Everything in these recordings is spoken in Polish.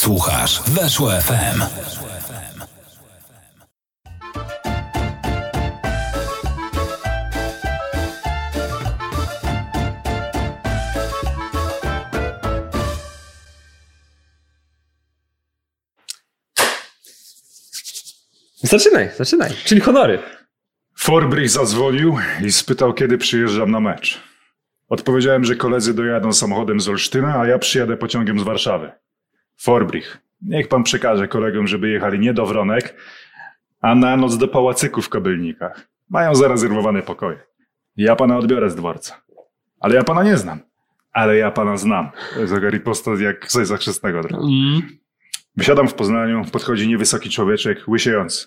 Słuchasz Weszło FM. Zaczynaj, zaczynaj. Czyli honory. Forbrich zadzwonił i spytał, kiedy przyjeżdżam na mecz. Odpowiedziałem, że koledzy dojadą samochodem z Olsztyna, a ja przyjadę pociągiem z Warszawy. Forbrich, niech pan przekaże kolegom, żeby jechali nie do Wronek, a na noc do pałacyku w Kobylnikach. Mają zarezerwowane pokoje. Ja pana odbiorę z dworca. Ale ja pana nie znam. Ale ja pana znam. To jest taka riposta jak z Chrzestnego. trochę. Mm. Wysiadam w Poznaniu, podchodzi niewysoki człowieczek, łysiejący.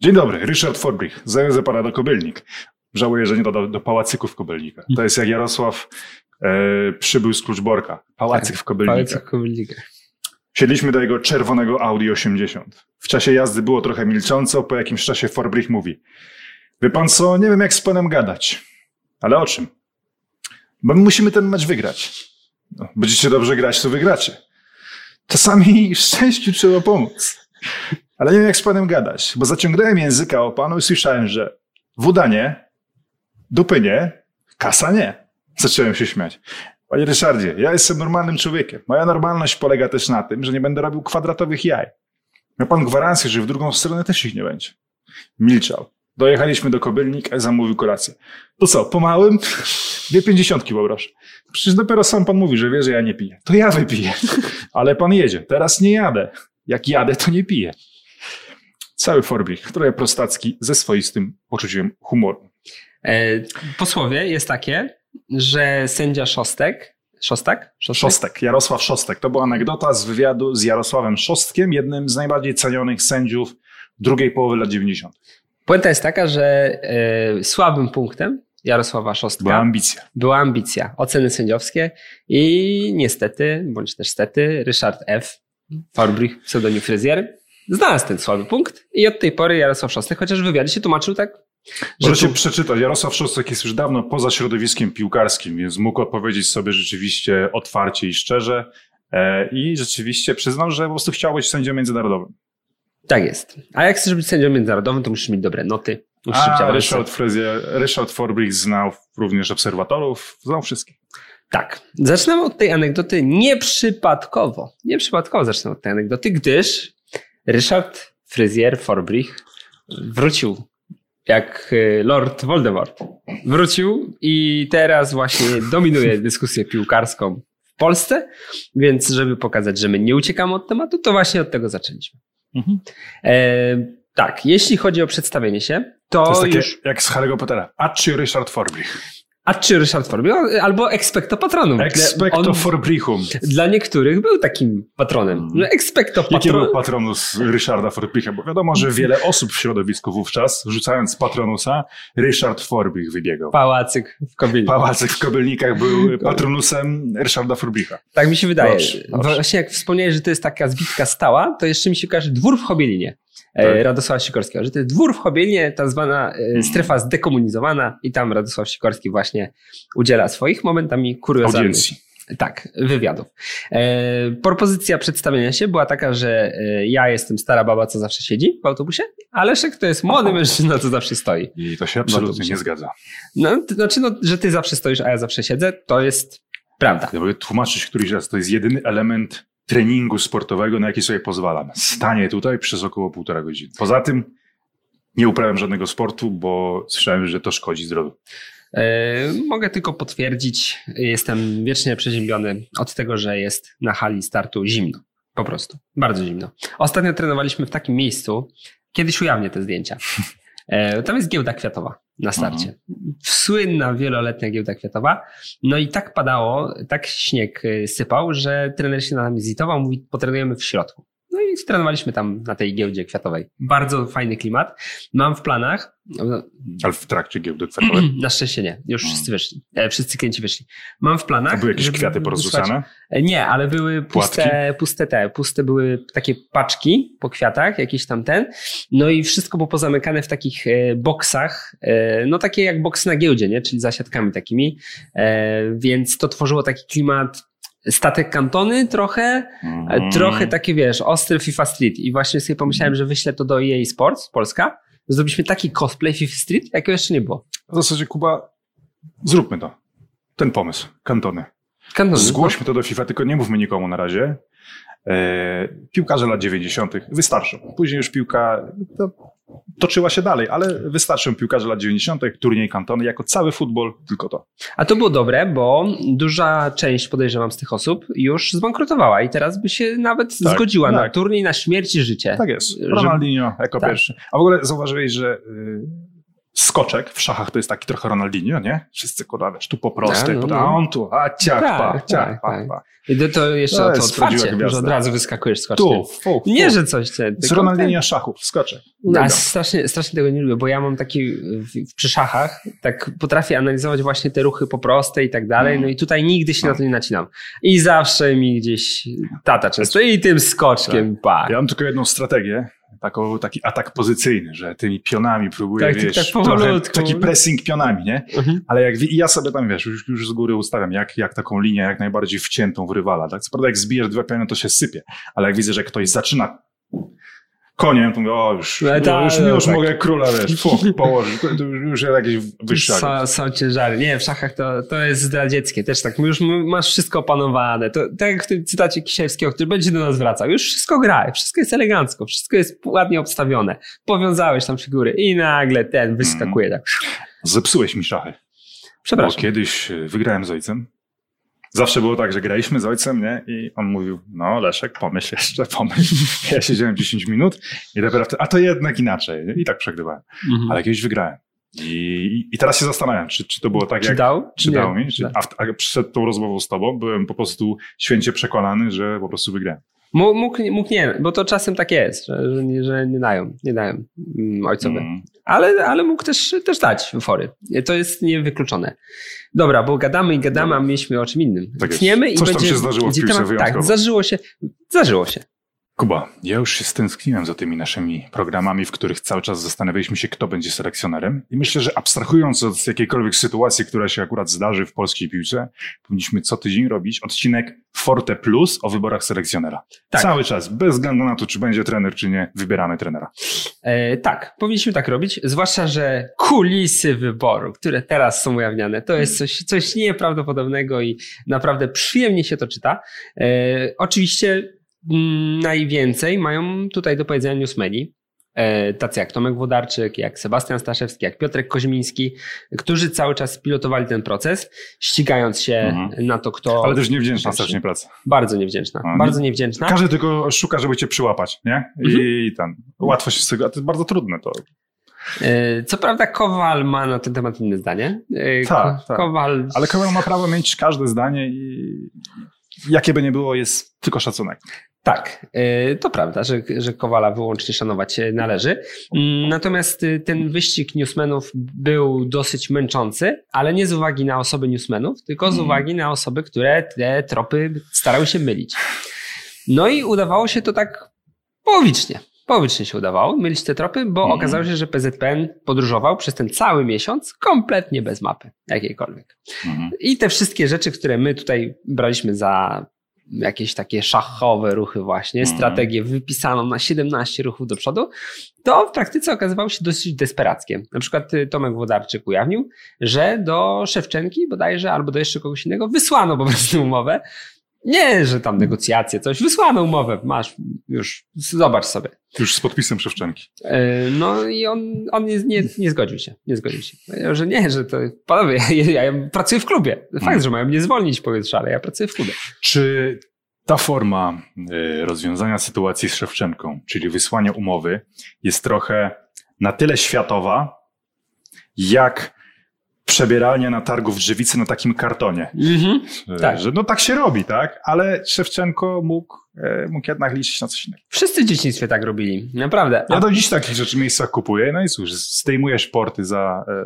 Dzień dobry, Ryszard Forbrich. Zawiozę pana do Kobylnik. Żałuję, że nie do, do pałacyku w Kobylnikach. To jest jak Jarosław e, przybył z Kluczborka. Pałacyk w Kobylnikach. Pałacyk w Kobylnikach. Siedliśmy do jego czerwonego Audi 80. W czasie jazdy było trochę milcząco, po jakimś czasie Forbrich mówi. Wie pan co, nie wiem jak z panem gadać. Ale o czym? Bo my musimy ten mecz wygrać. No, będziecie dobrze grać, to wygracie. Czasami szczęściu trzeba pomóc. Ale nie wiem jak z panem gadać, bo zaciągnąłem języka o panu i słyszałem, że woda nie, dupy nie, kasa nie. Zacząłem się śmiać. Panie Ryszardzie, ja jestem normalnym człowiekiem. Moja normalność polega też na tym, że nie będę robił kwadratowych jaj. Ma pan gwarancję, że w drugą stronę też ich nie będzie. Milczał. Dojechaliśmy do Kobylnik, zamówił kolację. To co, po małym? Dwie pięćdziesiątki poproszę. Przecież dopiero sam pan mówi, że wie, że ja nie piję. To ja wypiję. Ale pan jedzie. Teraz nie jadę. Jak jadę, to nie piję. Cały Forbrich, trochę prostacki, ze swoistym poczuciem humoru. E, posłowie jest takie, że sędzia Szostek, Szostak? Szostek, Jarosław Szostek. To była anegdota z wywiadu z Jarosławem Szostkiem, jednym z najbardziej cenionych sędziów drugiej połowy lat 90. Puenta jest taka, że e, słabym punktem Jarosława Szostka Była ambicja. była ambicja, oceny sędziowskie i niestety, bądź też stety, Ryszard F. Forbrich, pseudonim fryzjer, znalazł ten słaby punkt i od tej pory Jarosław Szostek, chociaż w wywiadzie się tłumaczył tak, że Możecie tu, przeczytać. Jarosław Szostek jest już dawno poza środowiskiem piłkarskim, więc mógł odpowiedzieć sobie rzeczywiście otwarcie i szczerze. E, I rzeczywiście przyznał, że po prostu chciał być sędzią międzynarodowym. tak jest. A jak chcesz być sędzią międzynarodowym, to musisz mieć dobre noty, musisz A. Ryszard, Fryzjer, Ryszard Forbrich znał również obserwatorów, znał wszystkich. Tak. Zaczynamy od tej anegdoty nieprzypadkowo. Nieprzypadkowo zaczynamy od tej anegdoty, gdyż Ryszard Fryzjer Forbrich wrócił jak y, Lord Voldemort. Wrócił i teraz właśnie dominuje dyskusję piłkarską w Polsce, więc żeby pokazać, że my nie uciekamy od tematu, to właśnie od tego zaczęliśmy. E, tak, jeśli chodzi o przedstawienie się, to, To jest takie już... jak z Harry'ego Pottera. A czy Ryszard Forbrich? A czy Ryszard Forbrich? Albo Expecto Patronum. Expecto Forbrichum. Dla niektórych był takim patronem. No, Expecto Jaki patron. był patronus Ryszarda Forbricha? Bo wiadomo, że wiele osób w środowisku wówczas, rzucając patronusa, Ryszard Forbich wybiegał. Pałacyk w Kobyli. Pałacyk w Kobylnikach był patronusem Ryszarda Forbricha. Tak mi się wydaje. Proszę, proszę. Właśnie jak wspomniałeś, że to jest taka zbitka stała, to jeszcze mi się kojarzy dwór w Chobielinie. Tak. E, Radosława Sikorskiego, że to jest dwór w Chobielinie, tak zwana e, Mhm. strefa zdekomunizowana i tam Radosław Sikorski właśnie udziela swoich momentami kuriozalnych Audiencji. Tak, wywiadów. E, propozycja przedstawienia się była taka, że e, ja jestem stara baba, co zawsze siedzi w autobusie, a Leszek to jest młody mężczyzna, co zawsze stoi. I to się absolutnie nie zgadza. No, to znaczy, no, że ty zawsze stoisz, a ja zawsze siedzę, to jest prawda. Ja mogę tłumaczyć któryś raz, to jest jedyny element treningu sportowego, na jaki sobie pozwalam. Stanie tutaj przez około półtora godziny. Poza tym nie uprawiam żadnego sportu, bo słyszałem, że to szkodzi zdrowiu. E, mogę tylko potwierdzić, jestem wiecznie przeziębiony od tego, że jest na hali startu zimno. Po prostu. Bardzo zimno. Ostatnio trenowaliśmy w takim miejscu, kiedyś ujawnię te zdjęcia. E, Tam jest giełda kwiatowa na starcie. Słynna wieloletnia giełda kwiatowa. No i tak padało, tak śnieg y, sypał, że trener się na nami zitował, mówi, potrenujemy w środku. No i trenowaliśmy tam na tej giełdzie kwiatowej. Bardzo fajny klimat. Mam w planach, no, Ale w trakcie giełdy kwiatowej. na szczęście nie. Już wszyscy wyszli. E, wszyscy klienci wyszli. Mam w planach. A były jakieś żeby kwiaty porozrzucane? E, Nie, ale były puste, puste te, puste były takie paczki po kwiatach, jakieś tam ten. No i wszystko było pozamykane w takich e, boksach, no takie jak boks na giełdzie, nie? Czyli zasiadkami takimi. E, więc to tworzyło taki klimat statek kantony trochę, Mhm. trochę takie, wiesz, ostry FIFA Street. I właśnie sobie pomyślałem, że wyślę to do EA Sports, Polska. Zrobiliśmy taki cosplay FIFA Street, jakiego jeszcze nie było. W zasadzie, Kuba, zróbmy to. Ten pomysł, kantony. Kantony. Zgłośmy to do FIFA, tylko nie mówmy nikomu na razie. E, piłkarze lat 90. wystarczą. Później już piłka to, toczyła się dalej, ale wystarczą piłkarze lat 90., turniej kantony, jako cały futbol, tylko to. A to było dobre, bo duża część, podejrzewam, z tych osób już zbankrutowała i teraz by się nawet Tak, zgodziła na tak. turniej na śmierć i życie. Tak jest. Że- Ronaldinho jako Tak. pierwszy. A w ogóle zauważyłeś, że y, skoczek w szachach to jest taki trochę Ronaldinho, nie? Wszyscy kurwa, wiesz, tu po prostej, A, no, no, no. on tu, a ciach, Tak, pa, tak, ciach, pa, tak. pa. I to, to jeszcze To o to otwarcie, gwiazda. że od razu wyskakujesz skocznie. Tu, fu, fu. Nie, że coś cię... Z Ronaldinho szachów, skoczek. tak. A strasznie, strasznie tego nie lubię, bo ja mam taki w, przy szachach, tak potrafię analizować właśnie te ruchy po proste i tak dalej, no i tutaj nigdy się na to nie nacinam. I zawsze mi gdzieś tata często i tym skoczkiem, pa. Ja mam tylko jedną strategię, taką, taki atak pozycyjny, że tymi pionami próbuję, Tak, tak, wiesz, tak trochę, taki pressing pionami, nie? Mhm. Ale jak i ja sobie tam, wiesz, już, już z góry ustawiam, jak, jak taką linię jak najbardziej wciętą w rywala, tak? Co prawda jak zbijesz dwa piony, to się sypie, ale jak widzę, że ktoś zaczyna koniem, to mówię, o, już, No, tak, już, no, już tak. mogę króla, wiesz, fu, położyć, to, to już wyższy agent. Są, są ciężary. Nie, w szachach to, to jest zdradzieckie. Też tak, już masz wszystko opanowane. To, tak jak w tym cytacie Kisielskiego, który będzie do nas wracał. Już wszystko gra, wszystko jest elegancko, wszystko jest ładnie obstawione. Powiązałeś tam figury i nagle ten wyskakuje tak. Zepsułeś mi szachy. Bo Przepraszam. kiedyś y, wygrałem z ojcem. Zawsze było tak, że graliśmy z ojcem, nie? I on mówił, no Leszek, pomyśl jeszcze, pomyśl. Ja siedziałem 10 minut i dopiero wtedy, a to jednak inaczej. nie? I tak przegrywałem. Mhm. Ale kiedyś wygrałem. I, I teraz się zastanawiam, czy, czy to było tak, Czy jak... dał? Czy Nie. dał mi? Czy, Da. a, w- a przed tą rozmową z tobą byłem po prostu święcie przekonany, że po prostu wygrałem. Mógł, mógł, nie, bo to czasem tak jest, że, że, nie, dają, nie dają mm, ojcowie. Mm. Ale, ale mógł też, też dać fory. To jest niewykluczone. Dobra, bo gadamy i gadamy, Dobra. a mieliśmy o czym innym. Tak. Tniemy i Coś tam będzie, się zdarzyło w piłce temat. Tak, zdarzyło się. Zdarzyło się. Kuba, ja już się stęskniłem za tymi naszymi programami, w których cały czas zastanawialiśmy się, kto będzie selekcjonerem. I myślę, że abstrahując od jakiejkolwiek sytuacji, która się akurat zdarzy w polskiej piłce, powinniśmy co tydzień robić odcinek Forte Plus o wyborach selekcjonera. Tak. Cały czas, bez względu na to, czy będzie trener, czy nie, wybieramy trenera. E, tak, powinniśmy tak robić, zwłaszcza, że kulisy wyboru, które teraz są ujawniane, to jest coś, coś nieprawdopodobnego i naprawdę przyjemnie się to czyta. E, oczywiście najwięcej mają tutaj do powiedzenia newsmeni, e, tacy jak Tomek Włodarczyk, jak Sebastian Staszewski, jak Piotrek Koźmiński, którzy cały czas pilotowali ten proces, ścigając się Mhm. na to, kto... Ale też niewdzięczna strasznie praca. Bardzo niewdzięczna, nie- bardzo niewdzięczna. Każdy tylko szuka, żeby cię przyłapać, nie? I Mhm. tam, łatwo się z tego, a to jest bardzo trudne to. E, Co prawda Kowal ma na ten temat inne zdanie. E, Tak, Ko- tak. Kowal... Ale Kowal ma prawo mieć każde zdanie i jakie by nie było, jest tylko szacunek. Tak, e, to prawda, że, że Kowala wyłącznie szanować należy. Mm, Natomiast e, ten wyścig newsmenów był dosyć męczący, ale nie z uwagi na osoby newsmenów, tylko z Mhm. uwagi na osoby, które te tropy starały się mylić. No i udawało się to tak połowicznie. Połowicznie się udawało mylić te tropy, bo Mhm. okazało się, że PZPN podróżował przez ten cały miesiąc kompletnie bez mapy jakiejkolwiek. Mhm. I te wszystkie rzeczy, które my tutaj braliśmy za jakieś takie szachowe ruchy właśnie, Mhm. strategię wypisaną na 17 ruchów do przodu, to w praktyce okazywało się dosyć desperackie. Na przykład y, Tomek Włodarczyk ujawnił, że do Szewczenki bodajże albo do jeszcze kogoś innego wysłano po prostu umowę. Nie, że tam negocjacje, coś, wysłano umowę, masz już, zobacz sobie. Już z podpisem Szewczenki. E, No i on, on nie, nie, zgodził się. Nie zgodził się. Powiedział, że nie, że to panowie, ja, ja pracuję w klubie. Fakt, Hmm. że mają mnie zwolnić powietrza, ale ja pracuję w klubie. Czy ta forma y, rozwiązania sytuacji z Szewczenką, czyli wysłania umowy, jest trochę na tyle światowa, jak przebieranie na targu w Drzewicy na takim kartonie. Mhm. Że, Tak. że no tak się robi, tak? Ale Szewczenko mógł, e, mógł jednak liczyć na coś innego. Wszyscy w dzieciństwie tak robili. Naprawdę. Ja A, do dziś takich rzeczy w miejscach kupuję, no i cóż, zdejmujesz porty za, e,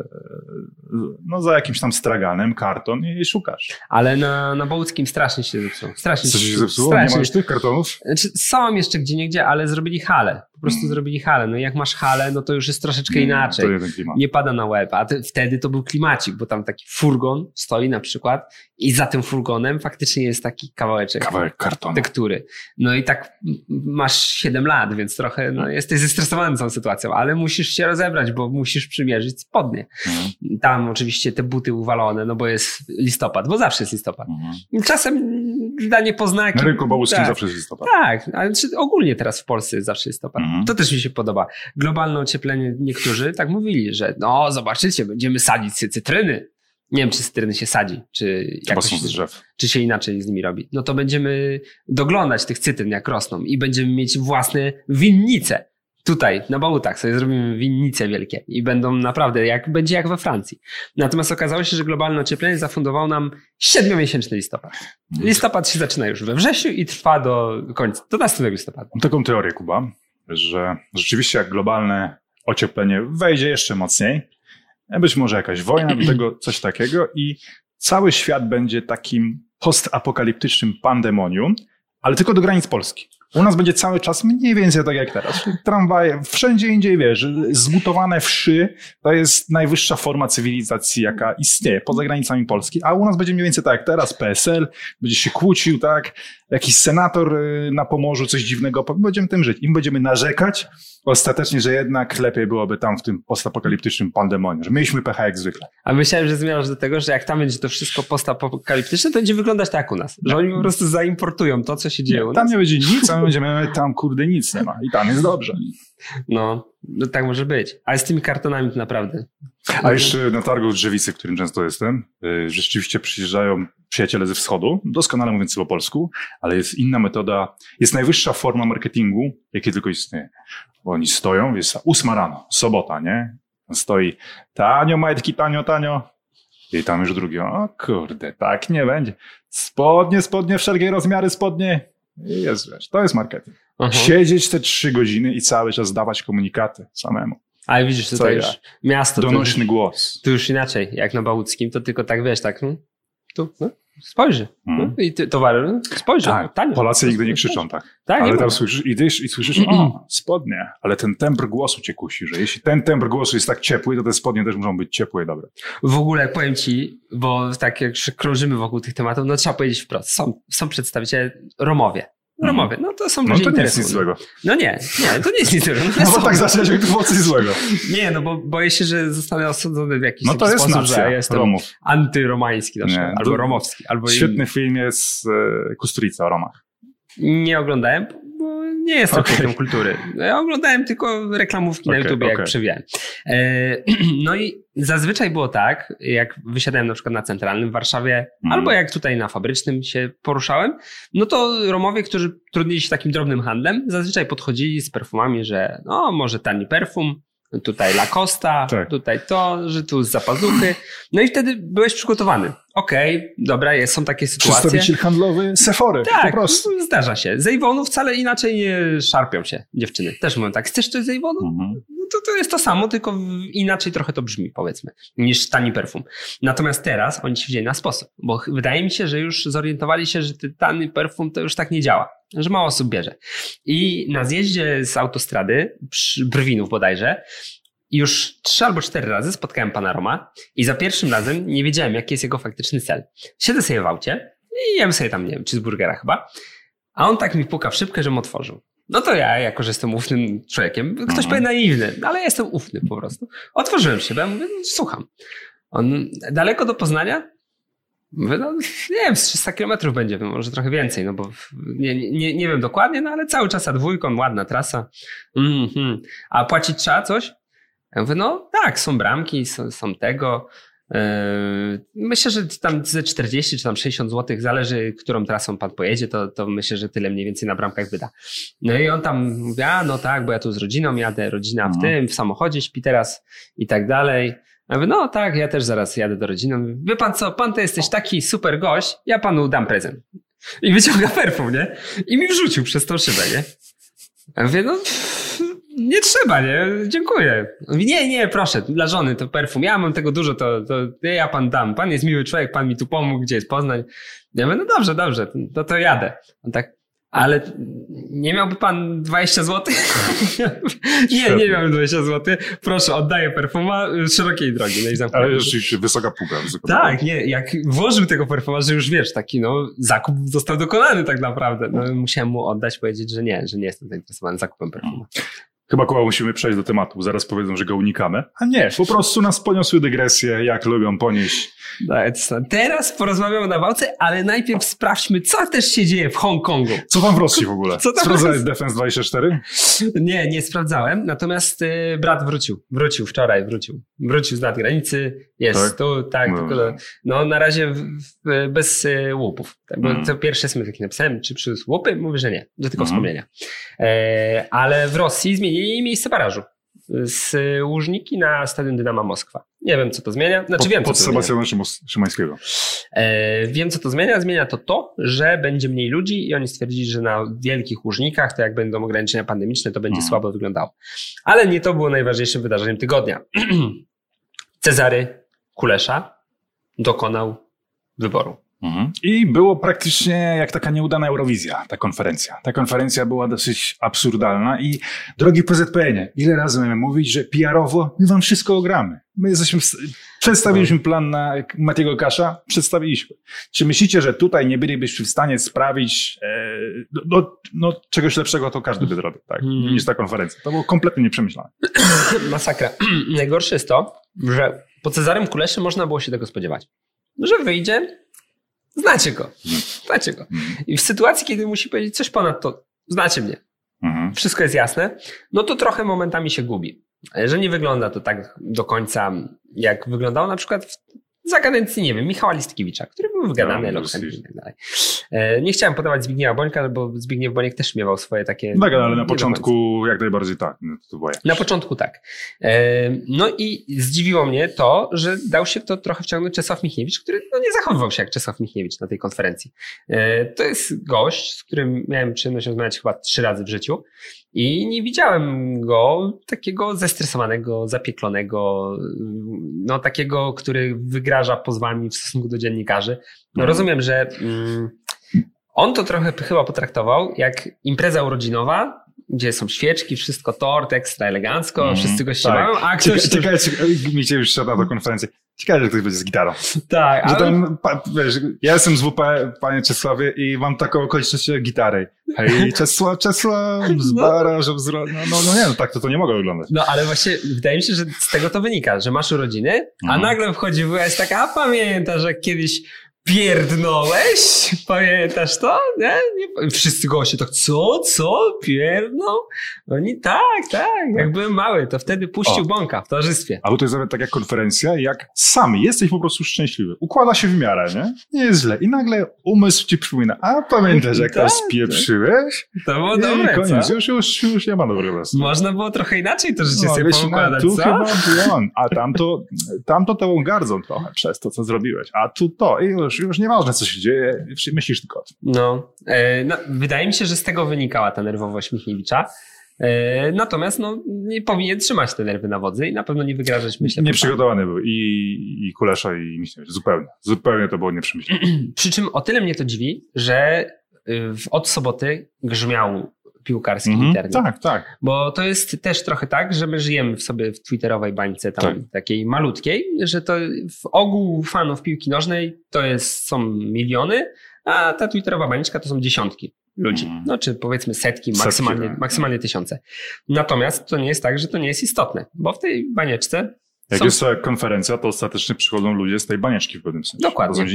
no za jakimś tam straganem, karton i szukasz. Ale na, na Bołockim strasznie się zepsuło. Strasznie Co się zepsuło? Strasznie. Nie masz tych kartonów? Znaczy, są jeszcze gdzie niegdzie, ale zrobili halę. Po prostu zrobili halę. No i jak masz halę, no to już jest troszeczkę inaczej. To jeden klimat. Nie pada na łeb, a te, wtedy to był klimacik, bo tam taki furgon stoi na przykład i za tym furgonem faktycznie jest taki kawałeczek Kawałek kartonu. tektury. No i tak masz 7 lat, więc trochę no, jesteś zestresowany tą sytuacją, ale musisz się rozebrać, bo musisz przymierzyć spodnie. Mhm. Tam oczywiście te buty uwalone, no bo jest listopad, bo zawsze jest listopad. Mhm. Czasem da niepoznaki. Na rynku bałuskim tak. zawsze jest listopad. Tak, ale ogólnie teraz w Polsce jest zawsze listopad. Mhm. To też mi się podoba. Globalne ocieplenie, niektórzy tak mówili, że no zobaczycie, będziemy sadzić cy- cytryny. Nie wiem, czy cytryny się sadzi, czy, jakoś, czy się inaczej z nimi robi. No to będziemy doglądać tych cytryn, jak rosną i będziemy mieć własne winnice. Tutaj, na Bałutach sobie zrobimy winnice wielkie i będą naprawdę, jak, będzie jak we Francji. Natomiast okazało się, że globalne ocieplenie zafundowało nam siedmiomiesięczny listopad. Listopad się zaczyna już we wrześniu i trwa do końca, do następnego listopada. Mam taką teorię, Kuba, że rzeczywiście jak globalne ocieplenie wejdzie jeszcze mocniej, być może jakaś wojna do tego, coś takiego i cały świat będzie takim postapokaliptycznym pandemonium, ale tylko do granic Polski. U nas będzie cały czas mniej więcej tak jak teraz. Tramwaje, wszędzie indziej, wiesz, zmutowane wszy, to jest najwyższa forma cywilizacji, jaka istnieje poza granicami Polski, a u nas będzie mniej więcej tak jak teraz, PSL będzie się kłócił, tak, jakiś senator y, na Pomorzu coś dziwnego będziemy tym żyć. Im będziemy narzekać, ostatecznie, że jednak lepiej byłoby tam w tym postapokaliptycznym pandemonium, że mieliśmy pecha jak zwykle. A myślałem, że zmierzasz do tego, że jak tam będzie to wszystko postapokaliptyczne, to będzie wyglądać tak u nas. Że oni po prostu zaimportują to, co się dzieje Nie, tam nie będzie nic, a my będziemy tam kurde nic nie ma i tam jest dobrze. No, no, tak może być. Ale z tymi kartonami to naprawdę. A jeszcze na targu w Drzewicy, w którym często jestem, y, rzeczywiście przyjeżdżają przyjaciele ze wschodu, doskonale mówiąc po polsku, ale jest inna metoda, jest najwyższa forma marketingu, jakie tylko istnieje. Bo oni stoją, jest ósma rano, sobota, nie? Stoi tanio, majtki, tanio, tanio. I tam już drugi, o kurde, tak nie będzie. Spodnie, spodnie, wszelkie rozmiary spodnie. I jest, wiesz, to jest marketing. Aha. Siedzieć te trzy godziny i cały czas dawać komunikaty samemu. Ale widzisz, tutaj ja? już miasto, to, Donośny głos. tu już inaczej, jak na Bałuckim, to tylko tak wiesz, tak, no, tu, no, spojrzy. Mhm. No, I ty, towary, no, spojrzy. Tak, tanio. Polacy nigdy nie krzyczą tak. Tak, ale tam słyszysz, idziesz i słyszysz, o, spodnie, ale ten tembr głosu cię kusi, że jeśli ten tembr głosu jest tak ciepły, to te spodnie też muszą być ciepłe i dobre. W ogóle powiem ci, bo tak jak krążymy wokół tych tematów, no trzeba powiedzieć wprost. Są, są przedstawiciele Romowie. Romowie, no to są No ludzie to nie jest nic złego. No nie, nie, to nie jest nic złego. No, No bo tak jak to było coś złego. Nie, no bo boję się, że zostanę osądzony w jakiś No to jest sposób, że ja nacja jestem Romów. antyromański na przykład, albo romowski, albo Świetny film jest e, Kusturica o Romach. Nie oglądałem, bo nie jestem okay. kultury. Ja oglądałem tylko reklamówki na Okej, YouTube, jak okej. przewijałem. E, no i zazwyczaj było tak, jak wysiadałem na przykład na centralnym w Warszawie, Mhm. albo jak tutaj na fabrycznym się poruszałem, no to Romowie, którzy trudnili się takim drobnym handlem, zazwyczaj podchodzili z perfumami, że no może tani perfum, tutaj Lacosta, Tak. tutaj to, że tu z zapazuchy. No i wtedy byłeś przygotowany. Okej, dobra, jest, są takie sytuacje. Przedstawiciel handlowy Sephory, Tak, po prostu. zdarza się. Z Avonu wcale inaczej nie szarpią się dziewczyny. Też mówią tak, chcesz coś z Avonu? Mhm. No to, to jest to samo, tylko inaczej trochę to brzmi, powiedzmy, niż tani perfum. Natomiast teraz oni się wzięli na sposób, bo wydaje mi się, że już zorientowali się, że ten tani perfum to już tak nie działa, że mało osób bierze. I na zjeździe z autostrady, przy Brwinów bodajże, już trzy albo cztery razy spotkałem pana Roma i za pierwszym razem nie wiedziałem, jaki jest jego faktyczny cel. Siedzę sobie w aucie i jem sobie tam, nie wiem, cheeseburgera chyba, a on tak mi puka w szybkę, żebym otworzył. No to ja, jako że jestem ufnym człowiekiem, ktoś Mhm. powie naiwny, no ale ja jestem ufny po prostu. Otworzyłem szybę, mówię, no, słucham. On, daleko do Poznania? Mówię, no nie wiem, z 300 kilometrów będzie, no, może trochę więcej, no bo nie, nie, nie wiem dokładnie, no ale cały czas a dwójką, ładna trasa. Mhm. A płacić trzeba coś? Ja mówię, no tak, są bramki, są, są tego. Yy, Myślę, że tam ze 40 czy tam 60 zł, zależy, którą trasą pan pojedzie, to, to myślę, że tyle mniej więcej na bramkach wyda. No i on tam mówi, a no tak, bo ja tu z rodziną jadę, rodzina w Mhm. tym, w samochodzie śpi teraz i tak dalej. Ja mówię, no tak, ja też zaraz jadę do rodziny. Mówię, Wie pan co, pan to jesteś taki super gość, ja panu dam prezent. I wyciąga perfum, nie? I mi wrzucił przez tą szybę, nie? Ja mówię, no nie trzeba, nie? Dziękuję. Mówi, nie, nie, proszę, dla żony to perfum. Ja mam tego dużo, to, to ja pan dam. Pan jest miły człowiek, pan mi tu pomógł, gdzie jest Poznań. Ja mówię, no dobrze, dobrze, to, to jadę. On tak, ale nie miałby pan 20 zł? nie, nie miałbym 20 zł. Proszę, oddaję perfuma szerokiej drogi. No i Ale rzeczywiście wysoka półka. tak, nie, jak włożył tego perfuma, że już wiesz, taki no, zakup został dokonany tak naprawdę. No, musiałem mu oddać, powiedzieć, że nie, że nie jestem zainteresowany zakupem perfuma. Chyba Kuba musimy przejść do tematu. Zaraz powiedzą, że go unikamy. A nie, po prostu nas poniosły dygresje, jak lubią ponieść. Teraz porozmawiamy o nawałce, ale najpierw sprawdźmy, co też się dzieje w Hongkongu. Co tam w Rosji w ogóle? Co tam Sprawdzałeś Defense 24? Nie, nie sprawdzałem, natomiast y, brat wrócił. Wrócił wczoraj, wrócił. Wrócił z nad granicy, jest tak? tu, tak. No, tylko, no na razie w, w, bez y, łupów. Tak, bo mm. to pierwsze smyk, taki napisałem, czy przyszły łupy? Mówię, że nie, że tylko mm. wspomnienia. E, ale w Rosji zmienili miejsce barażu z Łużniki na Stadion Dynama Moskwa. Nie wiem, co to zmienia. Znaczy pod, wiem, pod co to Sebastiana Szymańskiego. E, wiem, co to zmienia. Zmienia to to, że będzie mniej ludzi i oni stwierdzili, że na wielkich Łużnikach, to jak będą ograniczenia pandemiczne, to będzie hmm. słabo wyglądało. Ale nie to było najważniejszym wydarzeniem tygodnia. Cezary Kulesza dokonał wyboru. Mhm. I było praktycznie jak taka nieudana Eurowizja, ta konferencja. Ta konferencja była dosyć absurdalna i drogi PZPN, ile razy mamy mówić, że PR-owo my wam wszystko ogramy. My jesteśmy, przedstawiliśmy plan na Matiego Kasza, przedstawiliśmy. Czy myślicie, że tutaj nie bylibyśmy w stanie sprawić e, no, no, czegoś lepszego, to każdy by zrobił, tak, hmm. niż ta konferencja. To było kompletnie nieprzemyślane. Masakra. Najgorsze jest to, że po Cezarym Kuleszy można było się tego spodziewać. Że wyjdzie, Znacie go. Znacie go. I w sytuacji, kiedy musi powiedzieć coś ponad to, znacie mnie. Mhm. Wszystko jest jasne, no to trochę momentami się gubi. Że nie wygląda to tak do końca, jak wyglądało na przykład w za kadencji, nie wiem, Michała Listkiewicza, który był wygadany, no, i tak dalej. E, nie chciałem podawać Zbigniewa Bońka, bo Zbigniew Boniek też miewał swoje takie... Tak, ale na początku jak najbardziej tak. No, to na początku tak. E, no i zdziwiło mnie to, że dał się to trochę wciągnąć Czesław Michniewicz, który no, nie zachowywał się jak Czesław Michniewicz na tej konferencji. E, to jest gość, z którym miałem przyjemność rozmawiać chyba trzy razy w życiu i nie widziałem go takiego zestresowanego, zapieklonego, no takiego, który wygraża pozwami w stosunku do dziennikarzy. No, mhm. rozumiem, że mm, on to trochę chyba potraktował jak impreza urodzinowa, gdzie są świeczki, wszystko tort, ekstra elegancko, mm, wszyscy goście tak. mają, a ktoś... Ciekawe, ciekawe, mi się już siada do konferencji. Ciekawe, że ktoś będzie z gitarą. Tak, że ale... tam, pa, wiesz, ja jestem z WP, panie Czesławie, i mam taką okoliczność gitary. Hej, Czesław, Czesław, z no. bara, że wzro... no, no, no nie, no tak to, to nie mogło wyglądać. No ale właśnie wydaje mi się, że z tego to wynika, że masz urodziny, a mhm. nagle wchodzi WS taka, a pamiętasz, że kiedyś Pierdnąłeś? Pamiętasz to? Nie? nie? Wszyscy goście tak, co? Co? Pierdnął? Oni tak, tak. Jak byłem mały, to wtedy puścił o. bąka w towarzystwie. Albo to jest nawet tak jak konferencja, jak sam jesteś po prostu szczęśliwy. Układa się w miarę, nie? Nie jest źle. I nagle umysł ci przypomina, a pamiętasz jak tak, tam spieprzyłeś? To było I dobre, koniec. Już, już, już nie ma dobrego lasu. Można było trochę inaczej to życie no, sobie poukładać, tu co? chyba błąd, a tamto, tamto tobą gardzą trochę przez to, co zrobiłeś. A tu to i już już nieważne, co się dzieje, myślisz tylko o tym. No, e, no, wydaje mi się, że z tego wynikała ta nerwowość Michniewicza. E, natomiast no, nie powinien trzymać te nerwy na wodzy i na pewno nie wygrażać, myślę. Nieprzygotowany był i, i Kulesza i Michniewicz. Zupełnie. Zupełnie to było nieprzemyślane. Przy czym o tyle mnie to dziwi, że y, od soboty grzmiał piłkarski mm -hmm, internet. Tak, tak. Bo to jest też trochę tak, że my żyjemy w sobie w twitterowej bańce tam tak. takiej malutkiej, że to w ogół fanów piłki nożnej to jest, są miliony, a ta twitterowa bańczka to są dziesiątki ludzi. Mm. No czy powiedzmy setki, maksymalnie, setki, tak. maksymalnie tysiące. Natomiast to nie jest tak, że to nie jest istotne, bo w tej banieczce jak są... jest konferencja, to ostatecznie przychodzą ludzie z tej banieczki w pewnym sensie. Dokładnie.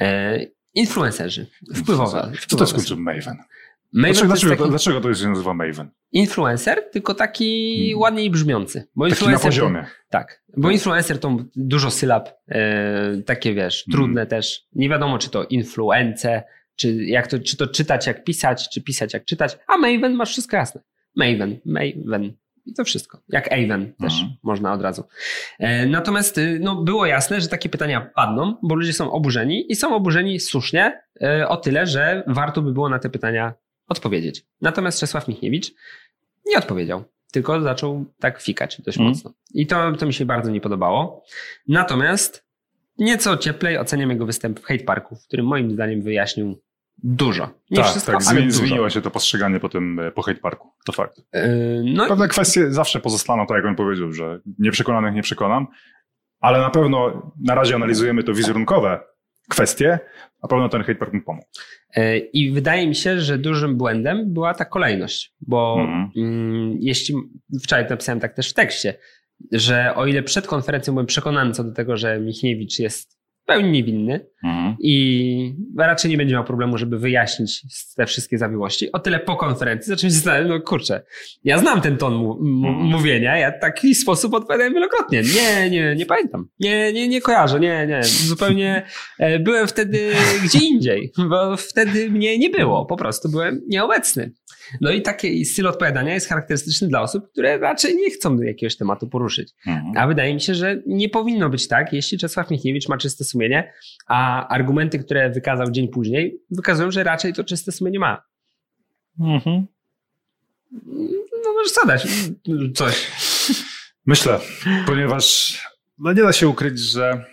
E, influencerzy. Wpływowe. Co to jest kultur Maven? Maven dlaczego, dlaczego, taki... dlaczego to się nazywa Maven? Influencer, tylko taki hmm. ładniej brzmiący. Bo taki influencer na poziomie. To, tak, bo influencer to dużo sylab, e, takie wiesz, hmm. trudne też. Nie wiadomo, czy to influence, czy, jak to, czy to czytać jak pisać, czy pisać jak czytać. A Maven masz wszystko jasne. Maven, Maven. I to wszystko. Jak Aven też mhm. można od razu. E, natomiast y, no, było jasne, że takie pytania padną, bo ludzie są oburzeni i są oburzeni słusznie e, o tyle, że warto by było na te pytania odpowiedzieć. Natomiast Czesław Michniewicz nie odpowiedział. tylko zaczął tak fikać dość Mm. mocno. I to, to mi się bardzo nie podobało. Natomiast nieco cieplej oceniam jego występ w Hate Parku, w którym moim zdaniem wyjaśnił dużo. Nie tak, wszystko, tak, ale dużo. zmieniło się to postrzeganie po tym, e, po hate parku. To fakt. Yy, No i Pewne kwestie zawsze pozostaną, tak jak on powiedział, że nieprzekonanych nie przekonam, ale na pewno na razie analizujemy to wizerunkowe kwestie, na pewno ten hate park mu pomógł. E, I wydaje mi się, że dużym błędem była ta kolejność, bo Mhm. mm, jeśli wczoraj napisałem tak też w tekście, że o ile przed konferencją byłem przekonany co do tego, że Michniewicz jest pełni niewinny i raczej nie będzie miał problemu, żeby wyjaśnić te wszystkie zawiłości, o tyle po konferencji zacząłem się zastanawiać, no kurczę, ja znam ten ton mu- m- Mhm. mówienia, ja w taki sposób odpowiadałem wielokrotnie. Nie, nie, nie pamiętam. Nie, nie, nie kojarzę, nie, nie. Zupełnie e, byłem wtedy gdzie indziej, bo wtedy mnie nie było, po prostu byłem nieobecny. No i taki styl odpowiadania jest charakterystyczny dla osób, które raczej nie chcą jakiegoś tematu poruszyć. Mhm. A wydaje mi się, że nie powinno być tak, jeśli Czesław Michniewicz ma czyste sumienie, a argumenty, które wykazał dzień później, wykazują, że raczej to czyste sumienie ma. Mhm. No możesz zadać coś. Myślę, ponieważ no nie da się ukryć, że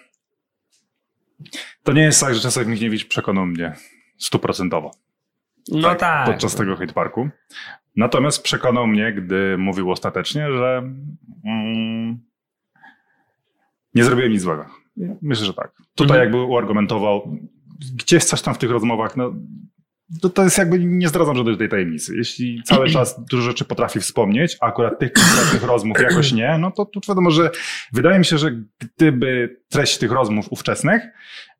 to nie jest tak, że Czesław Michniewicz przekonał mnie stuprocentowo No tak. podczas tego hate parku. Natomiast przekonał mnie, gdy mówił ostatecznie, że mm, nie zrobiłem nic złego. Myślę, że tak. Tutaj Mhm. jakby uargumentował, gdzieś coś tam w tych rozmowach, no to, to jest jakby, nie zdradzam żadnej tej tajemnicy. Jeśli cały czas dużo rzeczy potrafi wspomnieć, a akurat tych konkretnych rozmów jakoś nie, no to, to wiadomo, że wydaje mi się, że gdyby treść tych rozmów ówczesnych